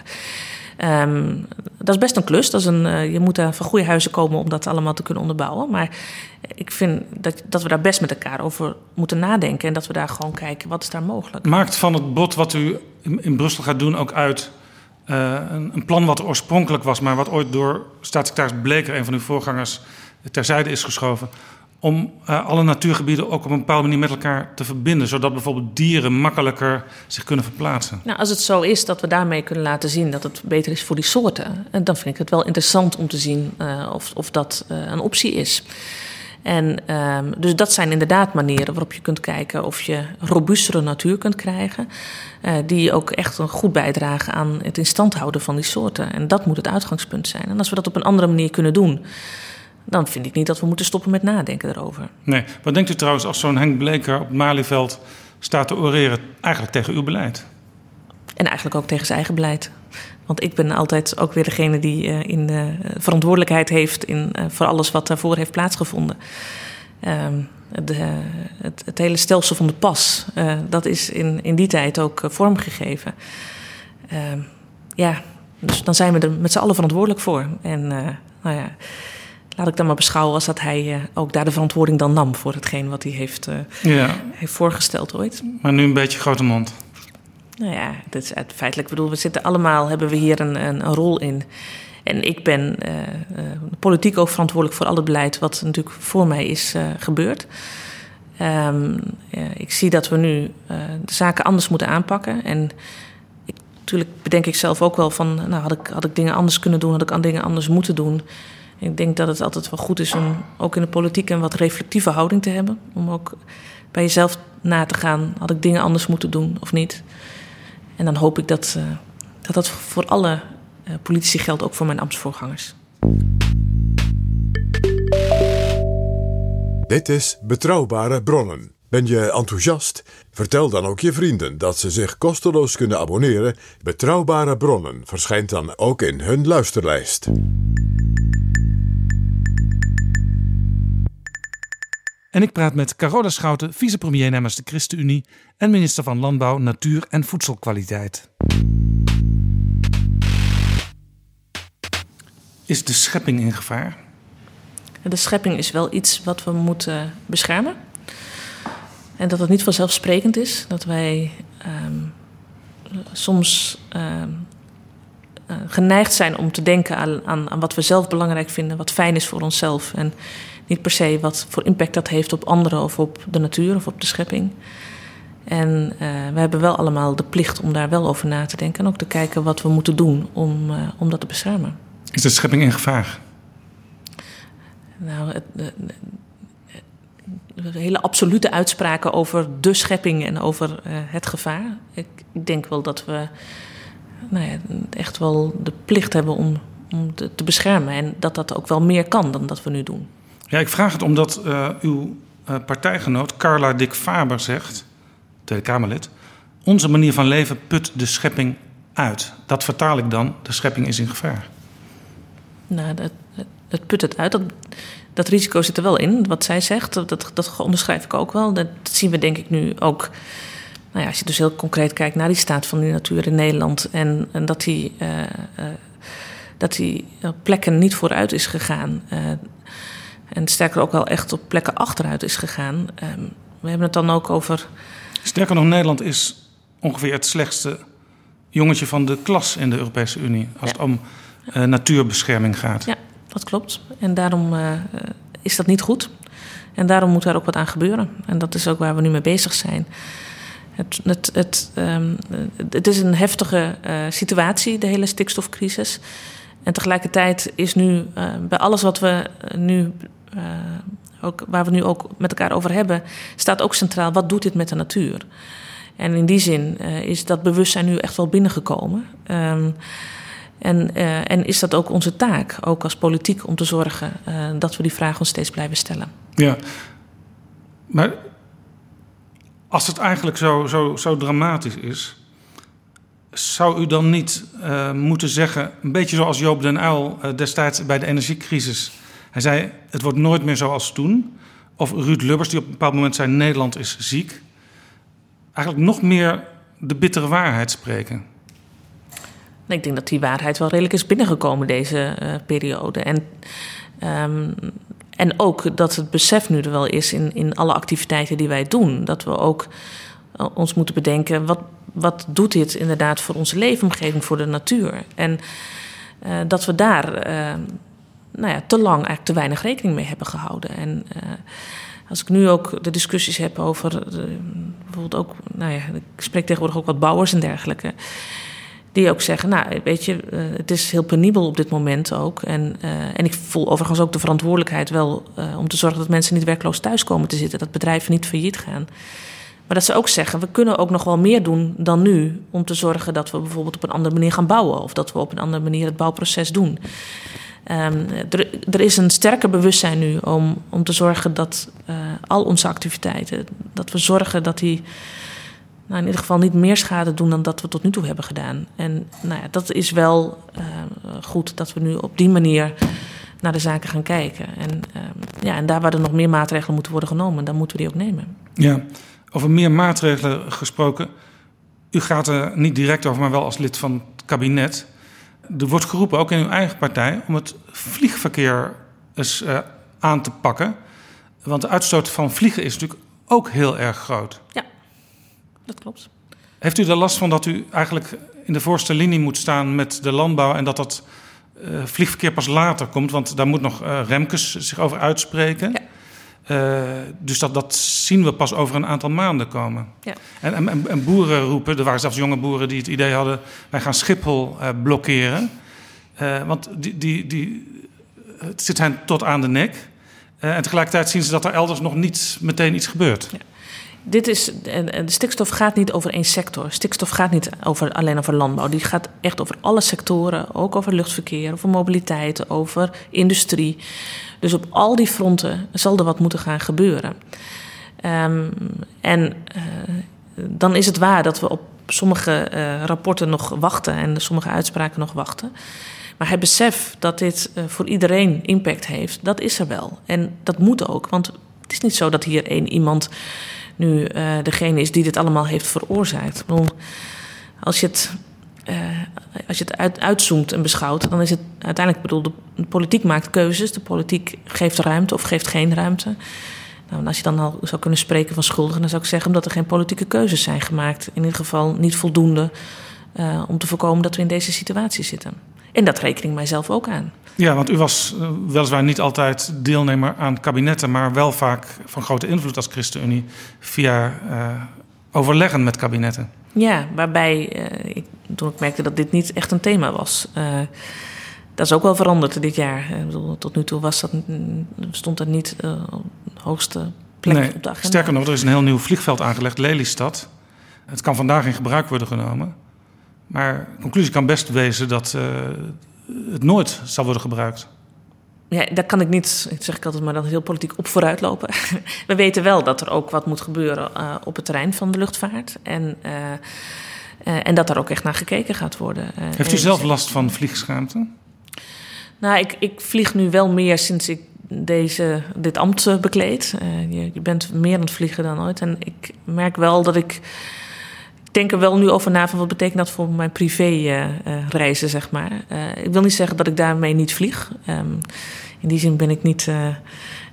Um, dat is best een klus. Dat is een, uh, je moet er van goede huizen komen om dat allemaal te kunnen onderbouwen. Maar ik vind dat, dat we daar best met elkaar over moeten nadenken. En dat we daar gewoon kijken, wat is daar mogelijk. Maakt van het bod wat u in, Brussel gaat doen ook uit... Uh, een, een, plan wat oorspronkelijk was, maar wat ooit door staatssecretaris Bleker, een van uw voorgangers, terzijde is geschoven om uh, alle natuurgebieden ook op een bepaalde manier met elkaar te verbinden, zodat bijvoorbeeld dieren makkelijker zich kunnen verplaatsen. Nou, als het zo is dat we daarmee kunnen laten zien dat het beter is voor die soorten, dan vind ik het wel interessant om te zien uh, of, of dat een optie is. En um, dus dat zijn inderdaad manieren waarop je kunt kijken of je robuustere natuur kunt krijgen. Die ook echt een goed bijdragen aan het in stand houden van die soorten. En dat moet het uitgangspunt zijn. En als we dat op een andere manier kunnen doen dan vind ik niet dat we moeten stoppen met nadenken erover. Nee, wat denkt u trouwens als zo'n Henk Bleker op het Malieveld staat te oreren eigenlijk tegen uw beleid? En eigenlijk ook tegen zijn eigen beleid. Want ik ben altijd ook weer degene die uh, in uh, verantwoordelijkheid heeft in, uh, voor alles wat daarvoor heeft plaatsgevonden. Ehm, de, het, het, hele stelsel van de pas, dat is in, in die tijd ook vormgegeven. Ehm, ja, dus dan zijn we er met z'n allen verantwoordelijk voor. En nou ja laat ik dan maar beschouwen als dat hij uh, ook daar de verantwoording dan nam voor hetgeen wat hij heeft, uh, ja. heeft voorgesteld ooit. Maar nu een beetje grote mond. Nou ja, dat is feitelijk. Ik bedoel, we zitten allemaal, hebben we hier een, een, een rol in. En ik ben uh, politiek ook verantwoordelijk voor al het beleid wat natuurlijk voor mij is gebeurd. Um, ik zie dat we nu de zaken anders moeten aanpakken. En natuurlijk bedenk ik zelf ook wel van, nou had ik, had ik dingen anders kunnen doen, had ik aan dingen anders moeten doen. Ik denk dat het altijd wel goed is om ook in de politiek een wat reflectieve houding te hebben. Om ook bij jezelf na te gaan, had ik dingen anders moeten doen of niet. En dan hoop ik dat uh, dat, dat voor alle uh, politici geldt, ook voor mijn ambtsvoorgangers. Dit is Betrouwbare Bronnen. Ben je enthousiast? Vertel dan ook je vrienden dat ze zich kosteloos kunnen abonneren. Betrouwbare Bronnen verschijnt dan ook in hun luisterlijst. En ik praat met Carola Schouten, vicepremier namens de ChristenUnie en minister van Landbouw, Natuur en Voedselkwaliteit. Is de schepping in gevaar? De schepping is wel iets wat we moeten beschermen. En dat het niet vanzelfsprekend is. Dat wij um, soms um, uh, geneigd zijn om te denken aan, aan, aan, wat we zelf belangrijk vinden, wat fijn is voor onszelf. En niet per se wat voor impact dat heeft op anderen of op de natuur of op de schepping. En uh, we hebben wel allemaal de plicht om daar wel over na te denken. En ook te kijken wat we moeten doen om, uh, om dat te beschermen. Is de schepping in gevaar? Nou, het, hele absolute uitspraken over de schepping en over uh, het gevaar. Ik, ik, denk wel dat we nou ja, echt wel de plicht hebben om, om te, te, beschermen. En dat dat ook wel meer kan dan dat we nu doen. Ja, ik vraag het omdat uh, uw uh, partijgenoot Carla Dick Faber zegt, Tweede Kamerlid... onze manier van leven put de schepping uit. Dat vertaal ik dan, de schepping is in gevaar. Nou, dat, dat put het uit. Dat, dat risico zit er wel in, wat zij zegt. Dat, dat onderschrijf ik ook wel. Dat zien we denk ik nu ook. Nou ja, als je dus heel concreet kijkt naar die staat van de natuur in Nederland. En, en dat die, uh, dat die plekken niet vooruit is gegaan. En sterker ook wel echt op plekken achteruit is gegaan. we hebben het dan ook over. Sterker nog, Nederland is ongeveer het slechtste jongetje van de klas in de Europese Unie. Als ja. het om natuurbescherming gaat. Ja, dat klopt. En daarom uh, is dat niet goed. En daarom moet daar ook wat aan gebeuren. En dat is ook waar we nu mee bezig zijn. Het, het, het, um, het is een heftige uh, situatie, de hele stikstofcrisis. En tegelijkertijd is nu uh, bij alles wat we nu, ook, waar we nu ook met elkaar over hebben, staat ook centraal: wat doet dit met de natuur? En in die zin is dat bewustzijn nu echt wel binnengekomen. Um, en, uh, en, is dat ook onze taak, ook als politiek, om te zorgen uh, dat we die vraag ons steeds blijven stellen? Ja, maar als het eigenlijk zo, zo, zo dramatisch is, zou u dan niet uh, moeten zeggen, een beetje zoals Joop den Uyl destijds bij de energiecrisis. Hij zei: Het wordt nooit meer zoals toen. Of Ruud Lubbers, die op een bepaald moment zei: Nederland is ziek. Eigenlijk nog meer de bittere waarheid spreken. Ik denk dat die waarheid wel redelijk is binnengekomen deze uh, periode. En, um, en ook dat het besef nu er wel is in, in alle activiteiten die wij doen. Dat we ook uh, ons moeten bedenken, wat, wat doet dit inderdaad voor onze leefomgeving, voor de natuur? En uh, dat we daar nou ja, te lang eigenlijk te weinig rekening mee hebben gehouden. En als ik nu ook de discussies heb over bijvoorbeeld ook, nou ja, ik spreek tegenwoordig ook wat bouwers en dergelijke. Die ook zeggen, nou, weet je, uh, het is heel penibel op dit moment ook. En, uh, en ik voel overigens ook de verantwoordelijkheid wel om te zorgen dat mensen niet werkloos thuis komen te zitten. Dat bedrijven niet failliet gaan. Maar dat ze ook zeggen, we kunnen ook nog wel meer doen dan nu. Om te zorgen dat we bijvoorbeeld op een andere manier gaan bouwen. Of dat we op een andere manier het bouwproces doen. Um, er, is een sterker bewustzijn nu om, om te zorgen dat al onze activiteiten, dat we zorgen dat die nou, in ieder geval niet meer schade doen dan dat we tot nu toe hebben gedaan. En nou ja, dat is wel uh, goed dat we nu op die manier naar de zaken gaan kijken. En, uh, ja, en daar waar er nog meer maatregelen moeten worden genomen, dan moeten we die ook nemen. Ja, over meer maatregelen gesproken. U gaat er niet direct over, maar wel als lid van het kabinet. Er wordt geroepen, ook in uw eigen partij, om het vliegverkeer eens uh, aan te pakken. Want de uitstoot van vliegen is natuurlijk ook heel erg groot. Ja dat klopt. Heeft u er last van dat u eigenlijk in de voorste linie moet staan met de landbouw en dat dat uh, vliegverkeer pas later komt? Want daar moet nog uh, Remkes zich over uitspreken. Ja. Uh, dus dat, dat zien we pas over een aantal maanden komen. Ja. En, en, en, boeren roepen, er waren zelfs jonge boeren die het idee hadden: wij gaan Schiphol uh, blokkeren. Uh, want die, die, die, het zit hen tot aan de nek. en tegelijkertijd zien ze dat er elders nog niet meteen iets gebeurt. Ja. Dit is, de stikstof gaat niet over één sector. Stikstof gaat niet over, alleen over landbouw. Die gaat echt over alle sectoren. Ook over luchtverkeer, over mobiliteit, over industrie. Dus op al die fronten zal er wat moeten gaan gebeuren. Um, en uh, dan is het waar dat we op sommige uh, rapporten nog wachten en sommige uitspraken nog wachten. Maar het besef dat dit uh, voor iedereen impact heeft, dat is er wel. En dat moet ook, want het is niet zo dat hier één iemand nu uh, degene is die dit allemaal heeft veroorzaakt. Als je het, uh, als je het uit, uitzoomt en beschouwt, dan is het uiteindelijk bedoel, de politiek maakt keuzes, de politiek geeft ruimte of geeft geen ruimte. Nou, als je dan al zou kunnen spreken van schuldigen, dan zou ik zeggen omdat er geen politieke keuzes zijn gemaakt. In ieder geval niet voldoende uh, om te voorkomen dat we in deze situatie zitten. En dat reken ik mijzelf ook aan. Ja, want u was uh, weliswaar niet altijd deelnemer aan kabinetten, maar wel vaak van grote invloed als ChristenUnie via uh, overleggen met kabinetten. Ja, waarbij uh, ik, toen ik merkte dat dit niet echt een thema was. dat is ook wel veranderd dit jaar. Ik bedoel, tot nu toe was dat, stond dat niet op de hoogste plek nee, op de agenda. Sterker nog, er is een heel nieuw vliegveld aangelegd, Lelystad. Het kan vandaag in gebruik worden genomen. Maar de conclusie kan best wezen dat uh, het nooit zal worden gebruikt. Ja, daar kan ik niet, zeg ik altijd maar, dan heel politiek op vooruit lopen. We weten wel dat er ook wat moet gebeuren uh, op het terrein van de luchtvaart. En, uh, en dat daar ook echt naar gekeken gaat worden. Heeft u zelf last van vliegschaamte? Nou, ik, ik vlieg nu wel meer sinds ik deze, dit ambt bekleed. Je, je bent meer aan het vliegen dan ooit. En ik merk wel dat ik ik denk er wel nu over na van wat betekent dat voor mijn privé uh, uh, reizen, zeg maar. Uh, ik wil niet zeggen dat ik daarmee niet vlieg. Um, in die zin ben ik niet,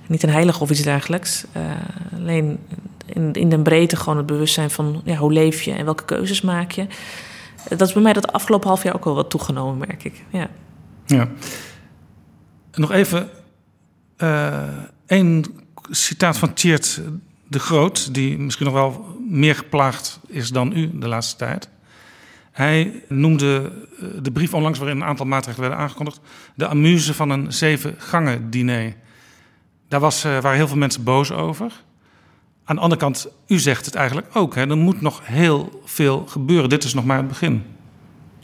niet een heilige of iets dergelijks. alleen in, in de breedte gewoon het bewustzijn van ja, hoe leef je en welke keuzes maak je. Dat is bij mij dat afgelopen half jaar ook wel wat toegenomen, merk ik. Ja. ja. Nog even één citaat van Tjeerd de Groot, die misschien nog wel meer geplaagd is dan u de laatste tijd. Hij noemde eh, de brief onlangs waarin een aantal maatregelen werden aangekondigd... de amuse van een zeven gangen diner. Daar was, uh, waren heel veel mensen boos over. Aan de andere kant, u zegt het eigenlijk ook. Hè? Er moet nog heel veel gebeuren. Dit is nog maar het begin.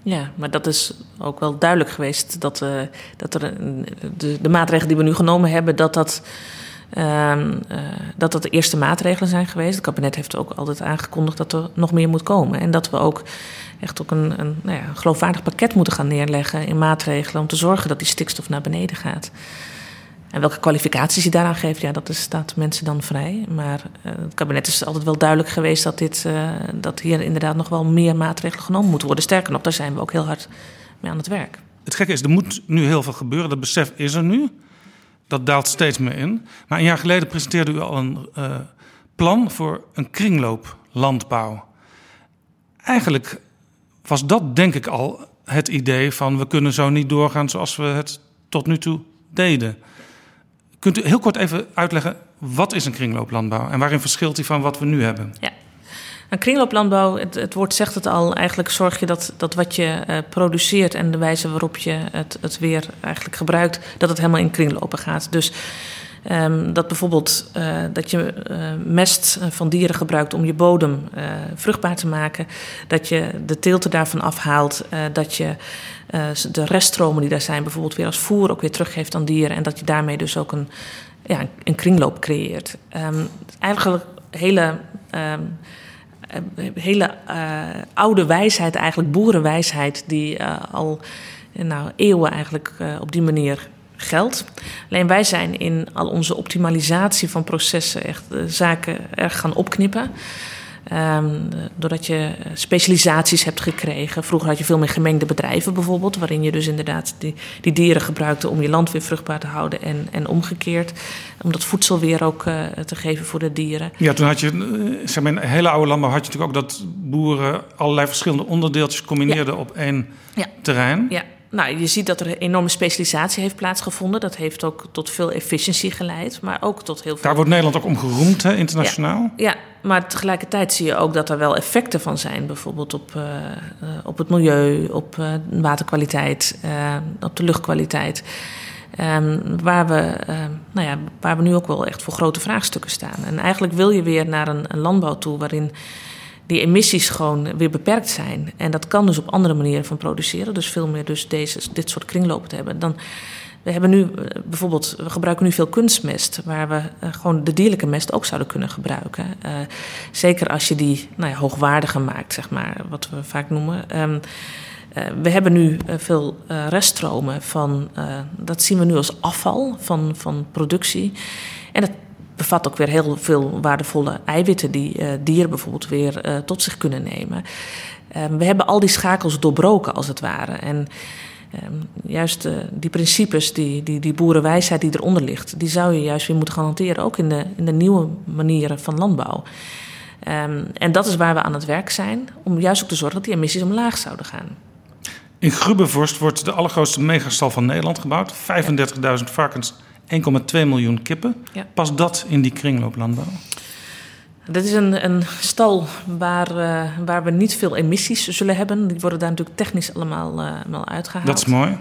Ja, maar dat is ook wel duidelijk geweest... dat, uh, dat er, de, de maatregelen die we nu genomen hebben... dat dat Um, uh, dat dat de eerste maatregelen zijn geweest. Het kabinet heeft ook altijd aangekondigd dat er nog meer moet komen. En dat we ook echt ook een, een, nou ja, een geloofwaardig pakket moeten gaan neerleggen in maatregelen om te zorgen dat die stikstof naar beneden gaat. En welke kwalificaties je daaraan geeft, ja, dat is, staat mensen dan vrij. Maar uh, het kabinet is altijd wel duidelijk geweest dat, dit, uh, dat hier inderdaad nog wel meer maatregelen genomen moeten worden. Sterker nog, daar zijn we ook heel hard mee aan het werk. Het gekke is, er moet nu heel veel gebeuren. Dat besef is er nu. Dat daalt steeds meer in. Maar een jaar geleden presenteerde u al een uh, plan voor een kringlooplandbouw. Eigenlijk was dat denk ik al het idee van we kunnen zo niet doorgaan zoals we het tot nu toe deden. Kunt u heel kort even uitleggen wat is een kringlooplandbouw en waarin verschilt die van wat we nu hebben? Ja. Kringlooplandbouw, het, het, woord zegt het al, eigenlijk zorg je dat, dat wat je uh, produceert en de wijze waarop je het, het weer eigenlijk gebruikt, dat het helemaal in kringlopen gaat. Dus um, dat bijvoorbeeld uh, dat je uh, mest van dieren gebruikt om je bodem vruchtbaar te maken, dat je de teelten daarvan afhaalt, dat je de reststromen die daar zijn bijvoorbeeld weer als voer ook weer teruggeeft aan dieren en dat je daarmee dus ook een, ja, een kringloop creëert. Um, eigenlijk hele um, hele uh, oude wijsheid, eigenlijk boerenwijsheid, die uh, al nou, eeuwen eigenlijk uh, op die manier geldt. Alleen wij zijn in al onze optimalisatie van processen echt zaken erg gaan opknippen. Um, doordat je specialisaties hebt gekregen. Vroeger had je veel meer gemengde bedrijven bijvoorbeeld, waarin je dus inderdaad die, die dieren gebruikte om je land weer vruchtbaar te houden en, en omgekeerd. Om dat voedsel weer ook uh, te geven voor de dieren. Ja, toen had je, eh, zeg maar, in hele oude landbouw had je natuurlijk ook dat boeren allerlei verschillende onderdeeltjes combineerden ja. op één ja. terrein. Ja. Nou, je ziet dat er een enorme specialisatie heeft plaatsgevonden. Dat heeft ook tot veel efficiëntie geleid, maar ook tot heel veel... Daar wordt Nederland ook om geroemd, hè, internationaal? Ja, ja, maar tegelijkertijd zie je ook dat er wel effecten van zijn. Bijvoorbeeld op, uh, op het milieu, op uh, waterkwaliteit, uh, op de luchtkwaliteit. Um, waar, we, nou ja, waar we nu ook wel echt voor grote vraagstukken staan. En eigenlijk wil je weer naar een, een landbouw toe waarin die emissies gewoon weer beperkt zijn. En dat kan dus op andere manieren van produceren. Dus veel meer dus deze, dit soort kringlopen te hebben. Dan, we hebben nu eh, bijvoorbeeld, we gebruiken nu veel kunstmest, waar we uh, gewoon de dierlijke mest ook zouden kunnen gebruiken. Uh, zeker als je die nou ja, hoogwaardiger maakt, zeg maar, wat we vaak noemen. Um, we hebben nu veel reststromen van, dat zien we nu als afval van, van productie. En dat bevat ook weer heel veel waardevolle eiwitten die uh, dieren bijvoorbeeld weer uh, tot zich kunnen nemen. Um, we hebben al die schakels doorbroken als het ware. En um, juist uh, die principes, die, die, die boerenwijsheid die eronder ligt, die zou je juist weer moeten gaan hanteren, ook in de, in de nieuwe manieren van landbouw. Um, en dat is waar we aan het werk zijn, om juist ook te zorgen dat die emissies omlaag zouden gaan. In Grubbevorst wordt de allergrootste megastal van Nederland gebouwd. 35.000 varkens 1,2 miljoen kippen. Ja. Past dat in die kringlooplandbouw? Dat is een, een stal waar, uh, waar we niet veel emissies zullen hebben. Die worden daar natuurlijk technisch allemaal, uh, allemaal uitgehaald. Dat is mooi.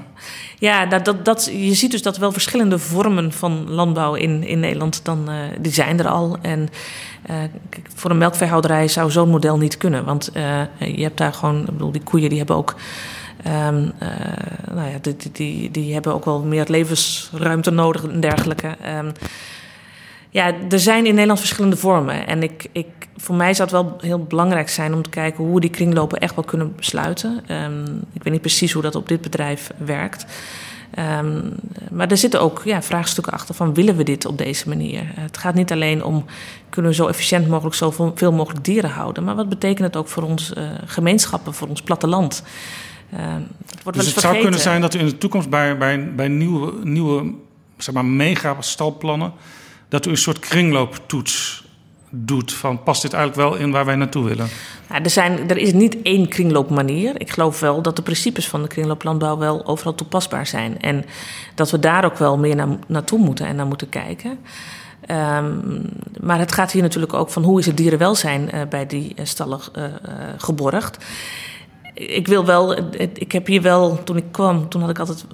Ja, dat, dat, dat, je ziet dus dat wel verschillende vormen van landbouw in, in Nederland, dan, uh, die zijn er al. En voor een melkveehouderij zou zo'n model niet kunnen. Want je hebt daar gewoon, ik bedoel, die koeien die hebben ook Um, uh, nou ja, die, die, die hebben ook wel meer levensruimte nodig en dergelijke. Um, ja, er zijn in Nederland verschillende vormen. En ik, ik, voor mij zou het wel heel belangrijk zijn om te kijken hoe we die kringlopen echt wel kunnen besluiten. Um, ik weet niet precies hoe dat op dit bedrijf werkt. Um, maar er zitten ook ja, vraagstukken achter van willen we dit op deze manier? Het gaat niet alleen om kunnen we zo efficiënt mogelijk zoveel mogelijk dieren houden, maar wat betekent het ook voor onze uh, gemeenschappen, voor ons platteland? Uh, het dus het zou kunnen zijn dat u in de toekomst bij, bij, bij nieuwe, nieuwe zeg maar, mega-stalplannen... dat u een soort kringlooptoets doet van past dit eigenlijk wel in waar wij naartoe willen? Ja, er, zijn, er is niet één kringloopmanier. Ik geloof wel dat de principes van de kringlooplandbouw wel overal toepasbaar zijn. En dat we daar ook wel meer naar, naartoe moeten en naar moeten kijken. Um, maar het gaat hier natuurlijk ook van hoe is het dierenwelzijn uh, bij die uh, stallen uh, geborgd ik wil wel, ik heb hier wel, toen ik kwam, toen had ik altijd,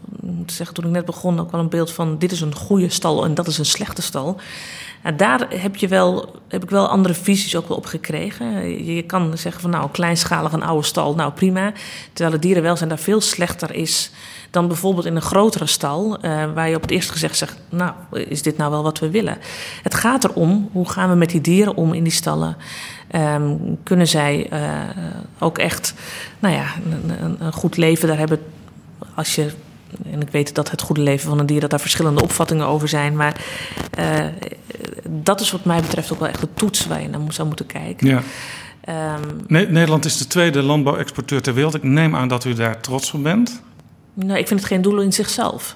zeggen, toen ik net begon, ook wel een beeld van: dit is een goede stal en dat is een slechte stal. En daar heb, je wel, heb ik wel andere visies ook wel op gekregen. Je kan zeggen van nou, kleinschalig een oude stal, nou prima. Terwijl het dierenwelzijn daar veel slechter is dan bijvoorbeeld in een grotere stal, uh, waar je op het eerste gezicht zegt, nou, is dit nou wel wat we willen? Het gaat erom, hoe gaan we met die dieren om in die stallen? Um, kunnen zij uh, ook echt, nou ja, een, een, goed leven daar hebben als je en ik weet dat het goede leven van een dier, dat daar verschillende opvattingen over zijn. Maar uh, dat is wat mij betreft ook wel echt de toets waar je naar zou moeten kijken. Ja. Um, Nederland is de tweede landbouwexporteur ter wereld. Ik neem aan dat u daar trots op bent. Nou, ik vind het geen doel in zichzelf.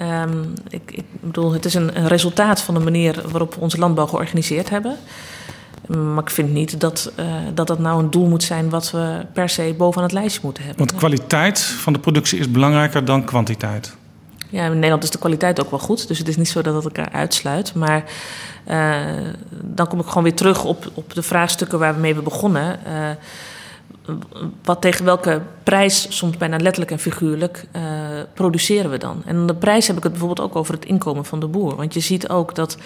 Um, ik, ik, bedoel, het is een, een, resultaat van de manier waarop we onze landbouw georganiseerd hebben. Maar ik vind niet dat, uh, dat dat nou een doel moet zijn wat we per se bovenaan het lijstje moeten hebben. Want kwaliteit van de productie is belangrijker dan kwantiteit. Ja, in Nederland is de kwaliteit ook wel goed. Dus het is niet zo dat het elkaar uitsluit. Maar uh, dan kom ik gewoon weer terug op, op de vraagstukken waar we mee hebben begonnen. Uh, wat tegen welke prijs, soms bijna letterlijk en figuurlijk, uh, produceren we dan? En de prijs heb ik het bijvoorbeeld ook over het inkomen van de boer. Want je ziet ook dat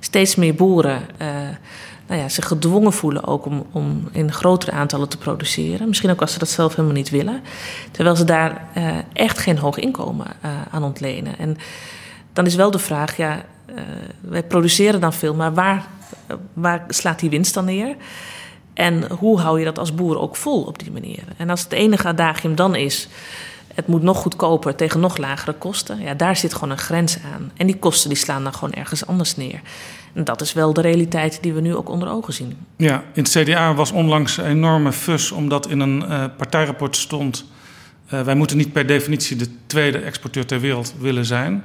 steeds meer boeren nou ja, zich gedwongen voelen ook om, om in grotere aantallen te produceren. Misschien ook als ze dat zelf helemaal niet willen. Terwijl ze daar uh, echt geen hoog inkomen aan ontlenen. En dan is wel de vraag, ja, wij produceren dan veel, maar waar, waar slaat die winst dan neer? En hoe hou je dat als boer ook vol op die manier? En als het enige adagium dan is, het moet nog goedkoper tegen nog lagere kosten, ja, daar zit gewoon een grens aan. En die kosten die slaan dan gewoon ergens anders neer. En dat is wel de realiteit die we nu ook onder ogen zien. Ja, in het CDA was onlangs een enorme fus omdat in een uh, partijrapport stond... Uh, wij moeten niet per definitie de tweede exporteur ter wereld willen zijn.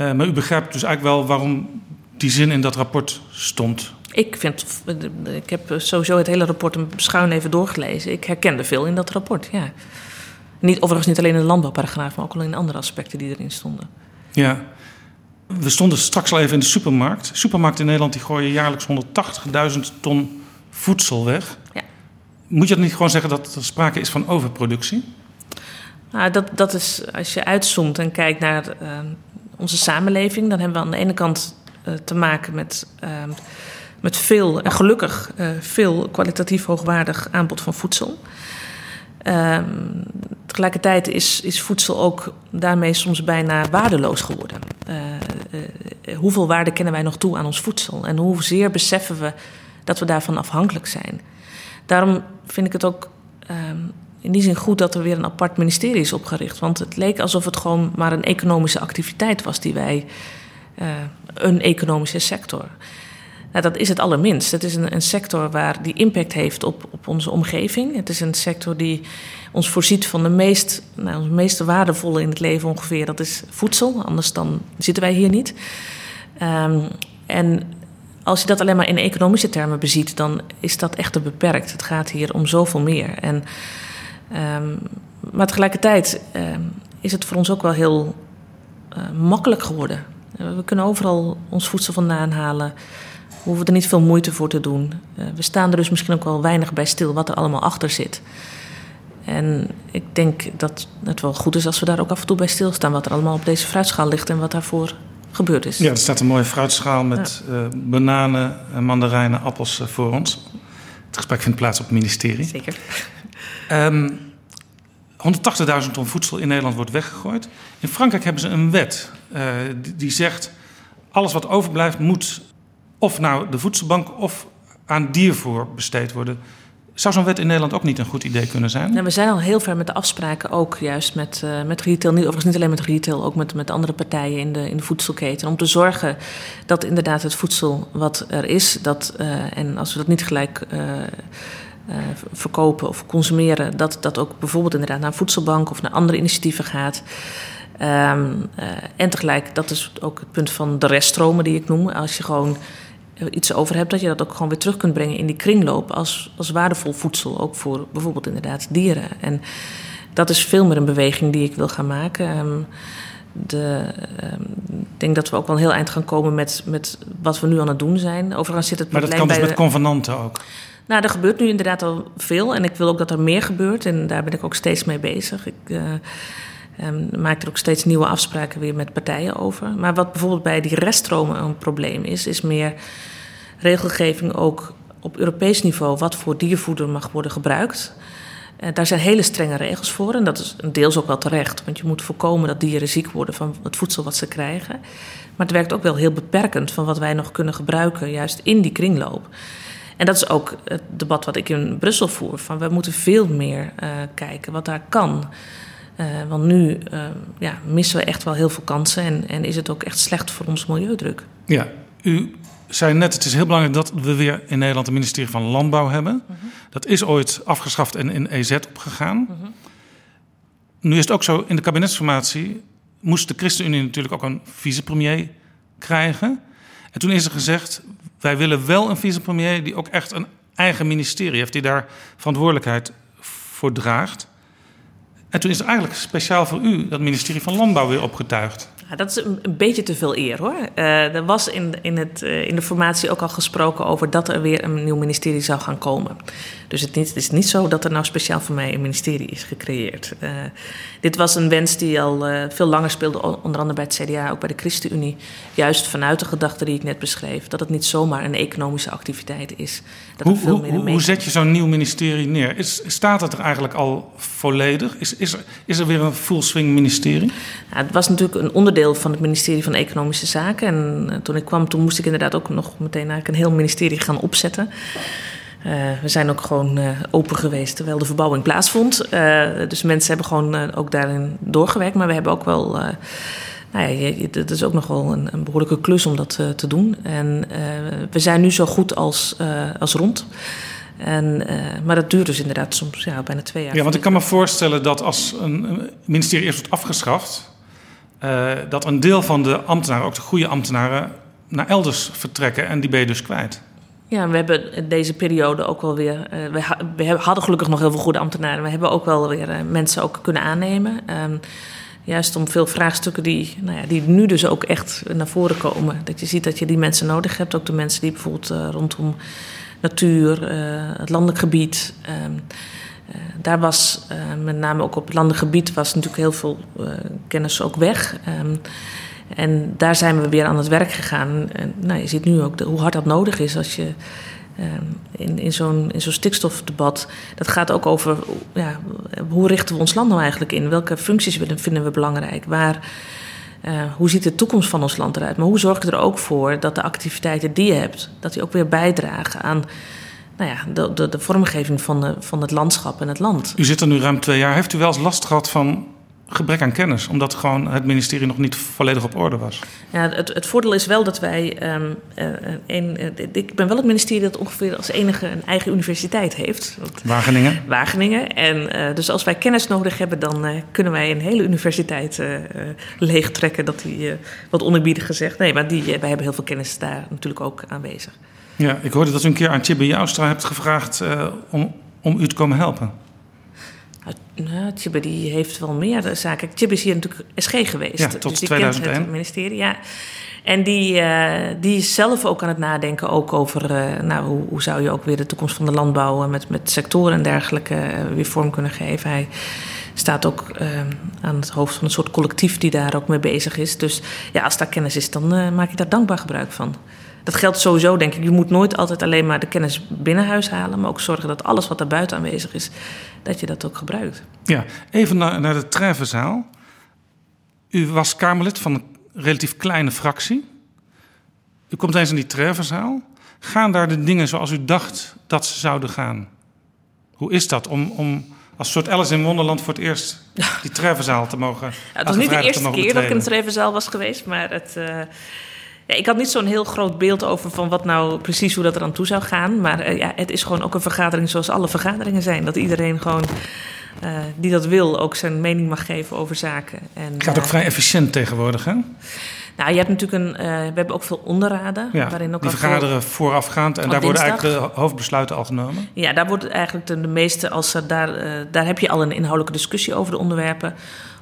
Uh, maar u begrijpt dus eigenlijk wel waarom die zin in dat rapport stond. Ik, vind, ik heb sowieso het hele rapport een schuin even doorgelezen. Ik herkende veel in dat rapport, ja. Niet, overigens niet alleen in de landbouwparagraaf, maar ook al in andere aspecten die erin stonden. Ja. We stonden straks al even in de supermarkt. Supermarkten in Nederland die gooien jaarlijks 180.000 ton voedsel weg. Ja. Moet je dat niet gewoon zeggen dat er sprake is van overproductie? Nou, dat, dat is, als je uitzoomt en kijkt naar uh, onze samenleving, dan hebben we aan de ene kant uh, te maken met, uh, met veel, en gelukkig veel kwalitatief hoogwaardig aanbod van voedsel. Ehm, tegelijkertijd is, is voedsel ook daarmee soms bijna waardeloos geworden. hoeveel waarde kennen wij nog toe aan ons voedsel? En hoezeer beseffen we dat we daarvan afhankelijk zijn? Daarom vind ik het ook ehm, in die zin goed dat er weer een apart ministerie is opgericht. Want het leek alsof het gewoon maar een economische activiteit was die wij. Uh, een economische sector. Nou, dat is het allerminst. Het is een, een, sector waar die impact heeft op, op onze omgeving. Het is een sector die ons voorziet van de meest, nou, meest waardevolle in het leven ongeveer. Dat is voedsel, anders dan zitten wij hier niet. Um, en als je dat alleen maar in economische termen beziet, dan is dat echt beperkt. Het gaat hier om zoveel meer. En Um, maar tegelijkertijd um, is het voor ons ook wel heel uh, makkelijk geworden. We kunnen overal ons voedsel vandaan halen. We hoeven er niet veel moeite voor te doen. Uh, we staan er dus misschien ook wel weinig bij stil wat er allemaal achter zit. En ik denk dat het wel goed is als we daar ook af en toe bij stilstaan. Wat er allemaal op deze fruitschaal ligt en wat daarvoor gebeurd is. Ja, er staat een mooie fruitschaal met ja. bananen, mandarijnen, appels voor ons. Het gesprek vindt plaats op het ministerie. Zeker. Um, 180.000 ton voedsel in Nederland wordt weggegooid. In Frankrijk hebben ze een wet uh, die, die, zegt... alles wat overblijft moet of naar de voedselbank... of aan diervoer besteed worden. Zou zo'n wet in Nederland ook niet een goed idee kunnen zijn? Nou, we zijn al heel ver met de afspraken, ook juist met, uh, met retail. Niet, overigens niet alleen met retail, ook met, met andere partijen in de, in de voedselketen. Om te zorgen dat inderdaad het voedsel wat er is... Dat, uh, en als we dat niet gelijk... Uh, verkopen of consumeren, dat dat ook bijvoorbeeld inderdaad naar een voedselbank of naar andere initiatieven gaat. Uh, en tegelijk, dat is ook het punt van de reststromen die ik noem. Als je gewoon iets over hebt, dat je dat ook gewoon weer terug kunt brengen in die kringloop als, als waardevol voedsel, ook voor bijvoorbeeld inderdaad dieren. En dat is veel meer een beweging die ik wil gaan maken. Um, de, um, ik denk dat we ook wel een heel eind gaan komen met, met wat we nu aan het doen zijn. Overigens zit het maar dat kan dus met convenanten ook? Nou, er gebeurt nu inderdaad al veel en ik wil ook dat er meer gebeurt en daar ben ik ook steeds mee bezig. Ik uh, um, maak er ook steeds nieuwe afspraken weer met partijen over. Maar wat bijvoorbeeld bij die reststromen een probleem is, is meer regelgeving ook op Europees niveau wat voor diervoeder mag worden gebruikt. Uh, daar zijn hele strenge regels voor en dat is deels ook wel terecht, want je moet voorkomen dat dieren ziek worden van het voedsel wat ze krijgen. Maar het werkt ook wel heel beperkend van wat wij nog kunnen gebruiken, juist in die kringloop. En dat is ook het debat wat ik in Brussel voer. Van we moeten veel meer uh, kijken wat daar kan. Uh, want nu ja, missen we echt wel heel veel kansen en, en is het ook echt slecht voor ons milieudruk. Ja, u zei net, het is heel belangrijk dat we weer in Nederland een ministerie van Landbouw hebben. Uh -huh. Dat is ooit afgeschaft en in EZ opgegaan. -huh. Nu is het ook zo, in de kabinetsformatie moest de ChristenUnie natuurlijk ook een vicepremier krijgen. En toen is er gezegd, wij willen wel een vicepremier die ook echt een eigen ministerie heeft, die daar verantwoordelijkheid voor draagt. En toen is er eigenlijk speciaal voor u dat ministerie van Landbouw weer opgetuigd. Dat is een, een, beetje te veel eer hoor. Uh, er was in, in, het, uh, in de formatie ook al gesproken over dat er weer een nieuw ministerie zou gaan komen. Dus het, niet, het is niet zo dat er nou speciaal voor mij een ministerie is gecreëerd. Uh, dit was een wens die al veel langer speelde, onder andere bij het CDA, ook bij de ChristenUnie. Juist vanuit de gedachte die ik net beschreef, dat het niet zomaar een economische activiteit is. Dat hoe, veel meer hoe, hoe zet je zo'n nieuw ministerie neer? Is, staat het er eigenlijk al volledig? Is, is, er, is er weer een full swing ministerie? Nou, het was natuurlijk een onderdeel van het ministerie van Economische Zaken. En uh, toen ik kwam, toen moest ik inderdaad ook nog meteen eigenlijk een heel ministerie gaan opzetten. Uh, we zijn ook gewoon uh, open geweest terwijl de verbouwing plaatsvond. dus mensen hebben gewoon ook daarin doorgewerkt. Maar we hebben ook wel. Nou ja, dat is ook nog wel een, een behoorlijke klus om dat te doen. En we zijn nu zo goed als, als rond. En, uh, maar dat duurt dus inderdaad soms ja, bijna twee jaar. Ja, want ik kan me voorstellen dat als een ministerie eerst wordt afgeschaft, uh, dat een deel van de ambtenaren, ook de goede ambtenaren, naar elders vertrekken en die ben je dus kwijt. Ja, we hebben deze periode ook wel weer. Uh, we, ha we, hadden gelukkig nog heel veel goede ambtenaren. We hebben ook wel weer mensen ook kunnen aannemen. Juist om veel vraagstukken die, nou ja, die nu dus ook echt naar voren komen. Dat je ziet dat je die mensen nodig hebt. Ook de mensen die bijvoorbeeld uh, rondom natuur, het landelijk gebied. Um, daar was met name ook op het landelijk gebied was natuurlijk heel veel kennis ook weg. Um, en daar zijn we weer aan het werk gegaan. Nou, je ziet nu ook hoe hard dat nodig is als je in, in zo'n zo'n stikstofdebat. Dat gaat ook over ja, hoe richten we ons land nou eigenlijk in? Welke functies vinden we belangrijk? Waar, uh, hoe ziet de toekomst van ons land eruit? Maar hoe zorg je er ook voor dat de activiteiten die je hebt, dat die ook weer bijdragen aan nou ja, de, de, de vormgeving van, de, van het landschap en het land? U zit er nu ruim twee jaar. Heeft u wel eens last gehad van gebrek aan kennis, omdat gewoon het ministerie nog niet volledig op orde was. Ja, het, het voordeel is wel dat wij. Um, uh, een, uh, ik ben wel het ministerie dat ongeveer als enige een eigen universiteit heeft. Wageningen. Wageningen. En uh, dus als wij kennis nodig hebben, dan kunnen wij een hele universiteit leegtrekken. Dat die, wat onerbiedig gezegd. Nee, maar die, wij hebben heel veel kennis daar natuurlijk ook aanwezig. Ja, ik hoorde dat u een keer aan Chibbe Joustra hebt gevraagd om, om u te komen helpen. Nou, Tjibbe die heeft wel meer zaken. Tjibbe is hier natuurlijk SG geweest. Ja, tot dus die 2001. kent het ministerie, ja. En die, uh, die is zelf ook aan het nadenken ook over... Uh, nou, hoe, hoe, zou je ook weer de toekomst van de landbouw... met, met sectoren en dergelijke weer vorm kunnen geven. Hij staat ook aan het hoofd van een soort collectief... die daar ook mee bezig is. Dus ja, als daar kennis is, dan maak je daar dankbaar gebruik van. Dat geldt sowieso, denk ik. Je moet nooit altijd alleen maar de kennis binnen huis halen... maar ook zorgen dat alles wat daar buiten aanwezig is dat je dat ook gebruikt. Ja, even naar, naar de Treffenzaal. U was Kamerlid van een relatief kleine fractie. U komt eens in die Treffenzaal. Gaan daar de dingen zoals u dacht dat ze zouden gaan? Hoe is dat om, om als soort Alice in Wonderland voor het eerst die Treffenzaal te mogen ja, Het was niet de eerste keer dat ik in de Treffenzaal was geweest, maar het... Uh... Ja, ik had niet zo'n heel groot beeld over van wat nou precies hoe dat er aan toe zou gaan. Maar uh, ja, het is gewoon ook een vergadering zoals alle vergaderingen zijn. Dat iedereen gewoon uh, die dat wil ook zijn mening mag geven over zaken. En, het gaat ook vrij efficiënt tegenwoordig, hè? Nou, je hebt natuurlijk een. Uh, we hebben ook veel onderraden. Ja, waarin ook die vergaderen veel, voorafgaand en daar worden eigenlijk de hoofdbesluiten al genomen. Ja, daar wordt eigenlijk de, de meeste. Als er daar, uh, daar heb je al een inhoudelijke discussie over de onderwerpen.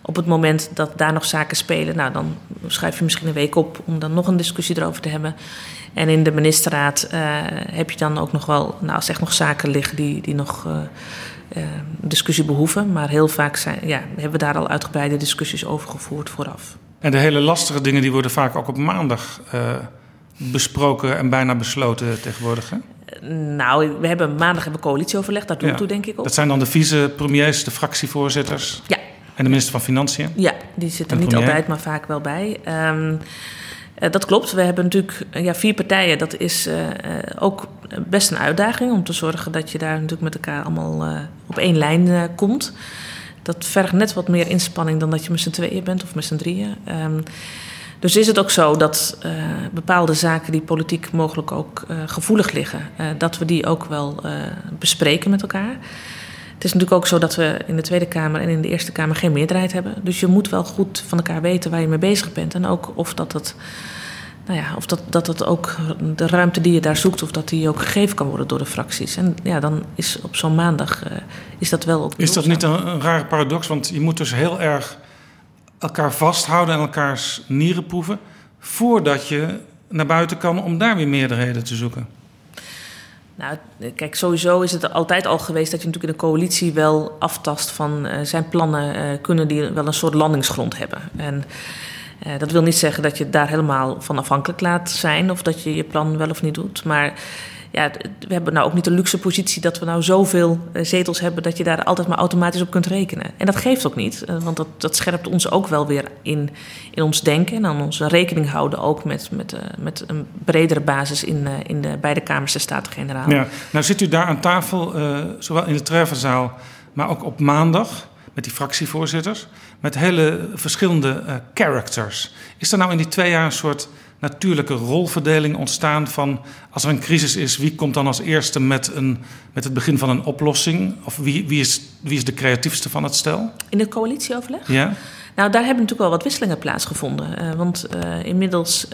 Op het moment dat daar nog zaken spelen, nou, dan schrijf je misschien een week op om dan nog een discussie erover te hebben. En in de ministerraad uh, heb je dan ook nog wel, nou, als echt nog zaken liggen die, die nog uh, uh, discussie behoeven. Maar heel vaak zijn, ja, hebben we daar al uitgebreide discussies over gevoerd vooraf. En de hele lastige dingen die worden vaak ook op maandag besproken en bijna besloten tegenwoordig. Hè? Nou, we hebben maandag hebben we coalitieoverleg, daar doet ja. toe denk ik op. Dat zijn dan de vicepremiers, de fractievoorzitters. Ja. En de minister van Financiën? Ja, die zit er niet altijd, maar vaak wel bij. Um, uh, dat klopt. We hebben natuurlijk ja, vier partijen. Dat is uh, ook best een uitdaging om te zorgen dat je daar natuurlijk met elkaar allemaal uh, op één lijn komt. Dat vergt net wat meer inspanning dan dat je met z'n tweeën bent of met z'n drieën. Um, dus is het ook zo dat bepaalde zaken die politiek mogelijk ook gevoelig liggen, dat we die ook wel bespreken met elkaar. Het is natuurlijk ook zo dat we in de Tweede Kamer en in de Eerste Kamer geen meerderheid hebben. Dus je moet wel goed van elkaar weten waar je mee bezig bent. En ook of dat het. Nou ja, of dat, dat het ook de ruimte die je daar zoekt, of dat die ook gegeven kan worden door de fracties. En ja, dan is op zo'n maandag uh, is dat wel ook. Is dat niet een, een rare paradox? Want je moet dus heel erg elkaar vasthouden en elkaars nieren proeven. voordat je naar buiten kan om daar weer meerderheden te zoeken. Nou, kijk, sowieso is het altijd al geweest dat je natuurlijk in de coalitie wel aftast van uh, zijn plannen, uh, kunnen die wel een soort landingsgrond hebben. En uh, dat wil niet zeggen dat je daar helemaal van afhankelijk laat zijn of dat je je plan wel of niet doet. Maar ja, we hebben nou ook niet de luxe positie dat we nou zoveel zetels hebben dat je daar altijd maar automatisch op kunt rekenen. En dat geeft ook niet, want dat, dat scherpt ons ook wel weer in, in ons denken en aan onze rekening houden ook met, met, uh, met een bredere basis in, in de beide Kamers de Staten-Generaal. Ja, nou zit u daar aan tafel, zowel in de Treffenzaal, maar ook op maandag met die fractievoorzitters, met hele verschillende characters. Is er nou in die twee jaar een soort natuurlijke rolverdeling ontstaan van als er een crisis is, wie komt dan als eerste met, een, met het begin van een oplossing? Of wie, wie, is, wie is de creatiefste van het stel? In het coalitieoverleg? Ja. Nou, daar hebben natuurlijk wel wat wisselingen plaatsgevonden. Uh, want uh, inmiddels.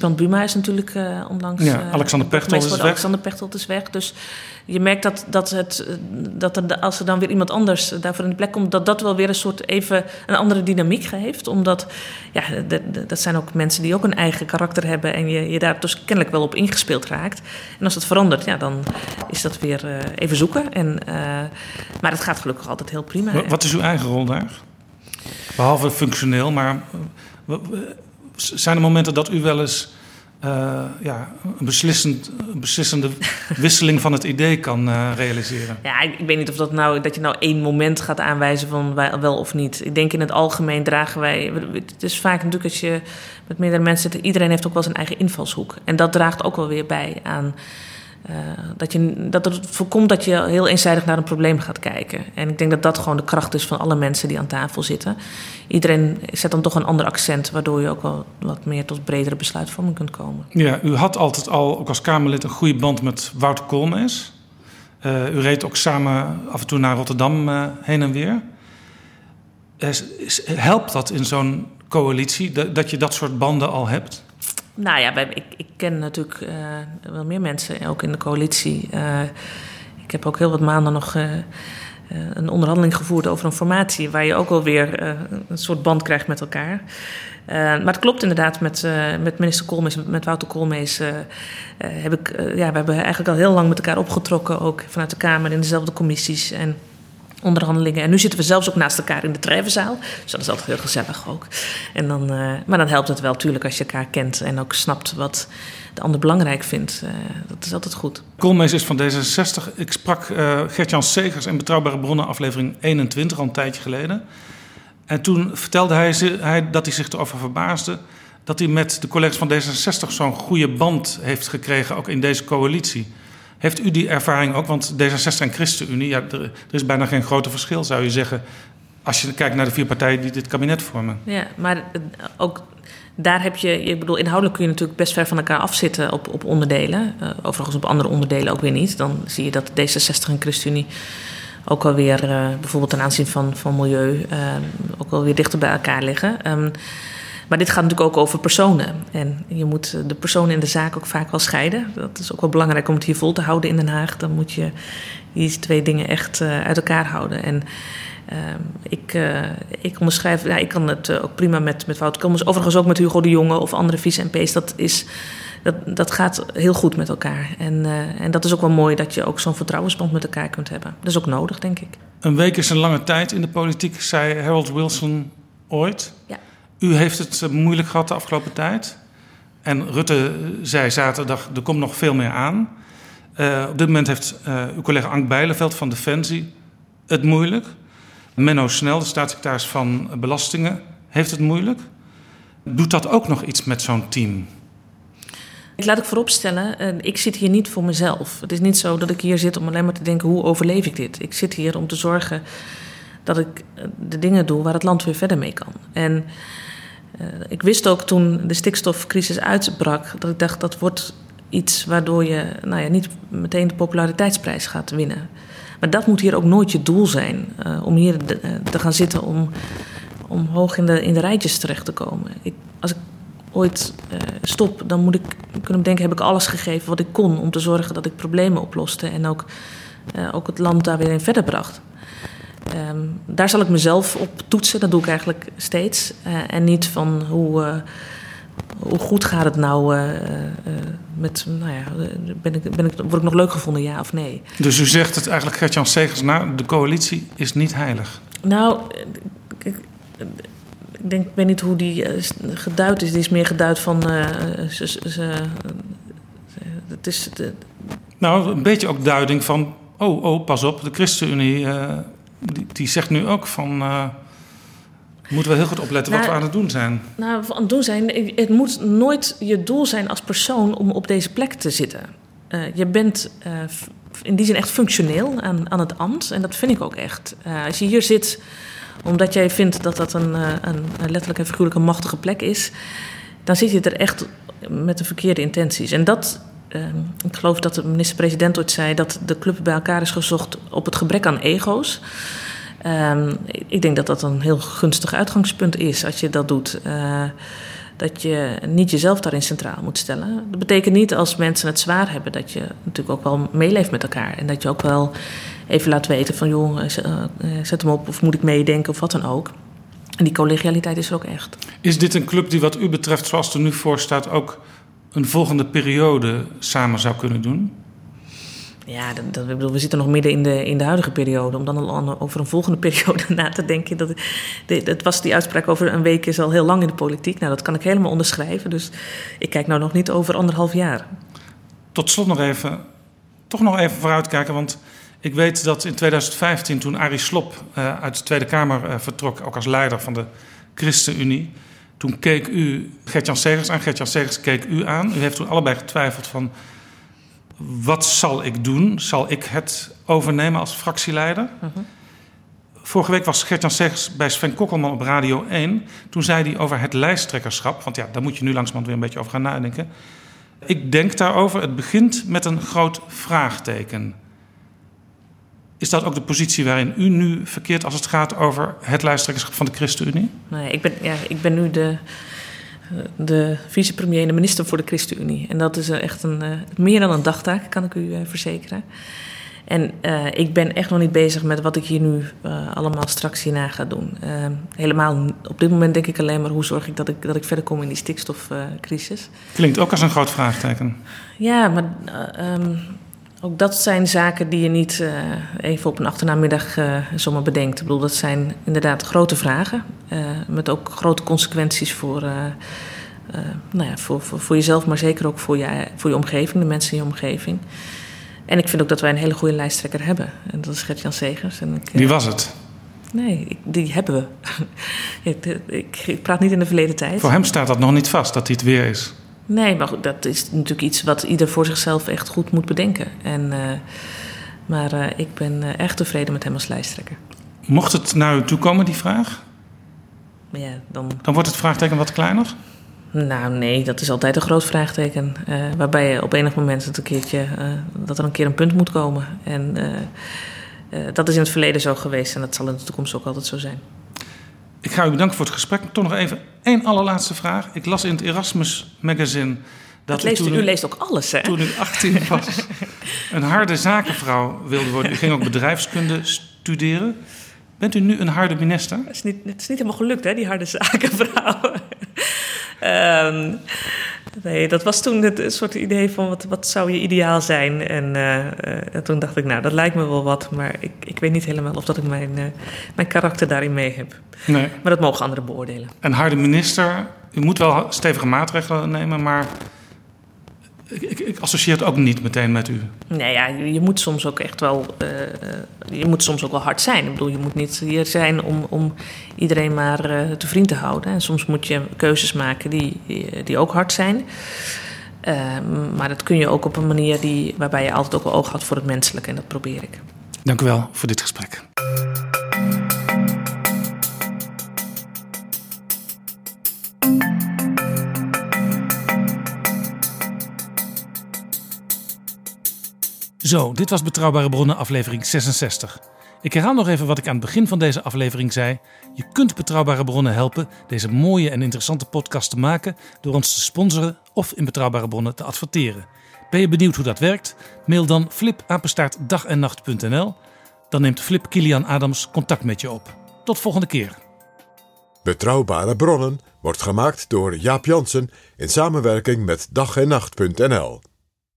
Um, Buma is natuurlijk uh, onlangs. Ja, Alexander Pechtold is weg. Alexander Pechtold is weg. Dus je merkt dat, dat, het, dat er, als er dan weer iemand anders daarvoor in de plek komt, dat dat wel weer een soort even een andere dynamiek geeft. Omdat ja, dat zijn ook mensen die ook een eigen karakter hebben en je, je daar dus kennelijk wel op ingespeeld raakt. En als dat verandert, ja, dan is dat weer uh, even zoeken. En, uh, maar het gaat gelukkig altijd heel prima. Wat is uw eigen rol daar? Behalve functioneel, maar zijn er momenten dat u wel eens uh, ja, een, beslissend, beslissende wisseling van het idee kan uh, realiseren? Ja, ik, weet niet of dat, nou, dat je nou één moment gaat aanwijzen van wel of niet. Ik denk in het algemeen dragen wij. Het is vaak natuurlijk als je met meerdere mensen iedereen heeft ook wel zijn eigen invalshoek. En dat draagt ook wel weer bij aan uh, dat, je, dat het voorkomt dat je heel eenzijdig naar een probleem gaat kijken. En ik denk dat dat gewoon de kracht is van alle mensen die aan tafel zitten. Iedereen zet dan toch een ander accent, waardoor je ook wel wat meer tot bredere besluitvorming kunt komen. Ja, u had altijd al, ook als Kamerlid, een goede band met Wouter Koolmees. Uh, u reed ook samen af en toe naar Rotterdam uh, heen en weer. helpt dat in zo'n coalitie, dat je dat soort banden al hebt? Nou ja, ik, ik ken natuurlijk uh, wel meer mensen, ook in de coalitie. Uh, ik heb ook heel wat maanden nog uh, een onderhandeling gevoerd over een formatie... waar je ook wel weer een soort band krijgt met elkaar. maar het klopt inderdaad, met, met minister Koolmees, met Wouter Koolmees... heb ik, ja, we hebben eigenlijk al heel lang met elkaar opgetrokken... ook vanuit de Kamer in dezelfde commissies... En, onderhandelingen. En nu zitten we zelfs ook naast elkaar in de treffenzaal. Dus dat is altijd heel gezellig ook. En dan, uh, maar dan helpt het wel natuurlijk als je elkaar kent en ook snapt wat de ander belangrijk vindt. Uh, dat is altijd goed. Koolmees is van D66. Ik sprak uh, Gert-Jan Segers in Betrouwbare Bronnen aflevering 21 al een tijdje geleden. En toen vertelde hij, hij dat hij zich erover verbaasde dat hij met de collega's van D66 zo'n goede band heeft gekregen, ook in deze coalitie. Heeft u die ervaring ook? Want D66 en ChristenUnie, ja, er, is bijna geen grote verschil, zou je zeggen. Als je kijkt naar de vier partijen die dit kabinet vormen. Ja, maar ook daar heb je, ik bedoel, inhoudelijk kun je natuurlijk best ver van elkaar afzitten op, op onderdelen. Uh, overigens op andere onderdelen ook weer niet. Dan zie je dat D66 en ChristenUnie ook alweer, uh, bijvoorbeeld ten aanzien van, van milieu, uh, ook wel weer dichter bij elkaar liggen. Um, maar dit gaat natuurlijk ook over personen. En je moet de personen in de zaak ook vaak wel scheiden. Dat is ook wel belangrijk om het hier vol te houden in Den Haag. Dan moet je die twee dingen echt uh, uit elkaar houden. En uh, ik, uh, ik onderschrijf, ja, ik kan het uh, ook prima met, met Wouter Koolmees. Overigens ook met Hugo de Jonge of andere vice-MP's. Dat, is, dat, dat gaat heel goed met elkaar. En, en dat is ook wel mooi dat je ook zo'n vertrouwensband met elkaar kunt hebben. Dat is ook nodig, denk ik. Een week is een lange tijd in de politiek, zei Harold Wilson ooit. Ja. U heeft het eh, moeilijk gehad de afgelopen tijd. En Rutte zei zaterdag, er komt nog veel meer aan. Uh, op dit moment heeft uh, uw collega Ank Bijleveld van Defensie het moeilijk. Menno Snel, de staatssecretaris van Belastingen, heeft het moeilijk. Doet dat ook nog iets met zo'n team? Laat ik vooropstellen, ik zit hier niet voor mezelf. Het is niet zo dat ik hier zit om alleen maar te denken hoe overleef ik dit. Ik zit hier om te zorgen dat ik de dingen doe waar het land weer verder mee kan. En ik wist ook toen de stikstofcrisis uitbrak dat ik dacht dat wordt iets waardoor je nou ja, niet meteen de populariteitsprijs gaat winnen. Maar dat moet hier ook nooit je doel zijn. Uh, om hier de, uh, te gaan zitten om, om hoog in de, in de rijtjes terecht te komen. Ik, als ik ooit stop, dan moet ik kunnen bedenken: heb ik alles gegeven wat ik kon om te zorgen dat ik problemen oploste en ook, ook het land daar weer in verder bracht. Um, daar zal ik mezelf op toetsen, dat doe ik eigenlijk steeds. Uh, en niet van hoe, uh, hoe goed gaat het nou uh, met, nou ja, ben ik, ben ik, word ik nog leuk gevonden, ja of nee. Dus u zegt het eigenlijk, Gert-Jan Segers, nou, de coalitie is niet heilig. Nou, ik, ik denk, ik weet niet hoe die geduid is. Die is meer geduid van, het is... De... Nou, een beetje ook duiding van, oh, oh, pas op, de ChristenUnie die, die zegt nu ook van. Uh, moeten we heel goed opletten nou, wat we aan het doen zijn. Nou, aan het doen zijn. Het moet nooit je doel zijn als persoon om op deze plek te zitten. Uh, je bent uh, in die zin echt functioneel aan, aan het ambt. En dat vind ik ook echt. als je hier zit omdat jij vindt dat dat een, een, een letterlijk en figuurlijk een machtige plek is, dan zit je er echt met de verkeerde intenties. En dat ik geloof dat de minister-president ooit zei dat de club bij elkaar is gezocht op het gebrek aan ego's. Um, ik denk dat dat een heel gunstig uitgangspunt is als je dat doet. Uh, dat je niet jezelf daarin centraal moet stellen. Dat betekent niet als mensen het zwaar hebben dat je natuurlijk ook wel meeleeft met elkaar. En dat je ook wel even laat weten van joh, zet hem op of moet ik meedenken of wat dan ook. En die collegialiteit is er ook echt. Is dit een club die wat u betreft, zoals het er nu voor staat, ook een volgende periode samen zou kunnen doen? Ja, dat, dat, bedoel, we zitten nog midden in de, in de huidige periode. Om dan al over een volgende periode na te denken. Dat, dat was die uitspraak over een week is al heel lang in de politiek. Nou, dat kan ik helemaal onderschrijven. Dus ik kijk nou nog niet over anderhalf jaar. Tot slot nog even, toch nog even vooruitkijken. Want ik weet dat in 2015, toen Arie Slop uh, uit de Tweede Kamer uh, vertrok, ook als leider van de ChristenUnie. Toen keek u Gertjan Segers aan. Gertjan Segers keek u aan. U heeft toen allebei getwijfeld van wat zal ik doen? Zal ik het overnemen als fractieleider? Uh-huh. Vorige week was Gert-Jan Segers bij Sven Kokkelman op Radio 1. Toen zei hij over het lijsttrekkerschap. Want ja, daar moet je nu langzamerhand weer een beetje over gaan nadenken. Ik denk daarover, het begint met een groot vraagteken. Is dat ook de positie waarin u nu verkeert als het gaat over het lijsttrekkerschap van de ChristenUnie? Nee, ik ben, ja, ik ben nu de de vicepremier en de minister voor de ChristenUnie. En dat is echt een, uh, meer dan een dagtaak, kan ik u uh, verzekeren. En uh, ik ben echt nog niet bezig met wat ik hier nu allemaal straks hierna ga doen. helemaal op dit moment denk ik alleen maar hoe zorg ik dat ik, dat ik verder kom in die stikstofcrisis. Klinkt ook als een groot vraagteken. Ja, maar um, ook dat zijn zaken die je niet uh, even op een achternamiddag uh, zomaar bedenkt. Ik bedoel, dat zijn inderdaad grote vragen. Uh, met ook grote consequenties voor, nou ja, voor, voor, voor, jezelf, maar zeker ook voor je, voor je omgeving, de mensen in je omgeving. En ik vind ook dat wij een hele goede lijsttrekker hebben. En dat is Gert-Jan Segers. En ik, Wie was het? Nee, die hebben we. ik, ik praat niet in de verleden tijd. Voor hem staat dat nog niet vast, dat hij het weer is. Nee, maar dat is natuurlijk iets wat ieder voor zichzelf echt goed moet bedenken. En, uh, maar uh, ik ben uh, erg tevreden met hem als lijsttrekker. Mocht het naar u toe komen, die vraag? Ja, dan... dan wordt het vraagteken wat kleiner? Nou, nee, dat is altijd een groot vraagteken. waarbij je op enig moment het een keertje, dat er een keer een punt moet komen. En dat is in het verleden zo geweest en dat zal in de toekomst ook altijd zo zijn. Ik ga u bedanken voor het gesprek. Toch nog even één allerlaatste vraag. Ik las in het Erasmus Magazine... Dat, leest, u, u, leest ook alles, hè? Toen u 18 was, een harde zakenvrouw wilde worden. U ging ook bedrijfskunde studeren. Bent u nu een harde minister? Het is niet, het is niet helemaal gelukt, hè, die harde zakenvrouw. Um, Nee, dat was toen het soort idee van wat, wat zou je ideaal zijn. En, uh, toen dacht ik, nou, dat lijkt me wel wat. Maar ik, ik weet niet helemaal of dat ik mijn, uh, mijn karakter daarin mee heb. Nee. Maar dat mogen anderen beoordelen. Een harde minister, u moet wel stevige maatregelen nemen, maar ik, ik, associeer het ook niet meteen met u. Nee, ja, je, je moet soms ook echt wel. Uh, je moet soms ook wel hard zijn. Ik bedoel, je moet niet hier zijn om, om iedereen maar uh, te vriend te houden. En soms moet je keuzes maken die, die ook hard zijn. Uh, maar dat kun je ook op een manier die, waarbij je altijd ook wel oog houdt voor het menselijke. En dat probeer ik. Dank u wel voor dit gesprek. Zo, dit was Betrouwbare Bronnen, aflevering 66. Ik herhaal nog even wat ik aan het begin van deze aflevering zei. Je kunt Betrouwbare Bronnen helpen deze mooie en interessante podcast te maken door ons te sponsoren of in Betrouwbare Bronnen te adverteren. Ben je benieuwd hoe dat werkt? Mail dan flipapenstaartdagennacht.nl. Dan neemt Flip Kilian Adams contact met je op. Tot volgende keer. Betrouwbare Bronnen wordt gemaakt door Jaap Jansen in samenwerking met dag en nacht.nl.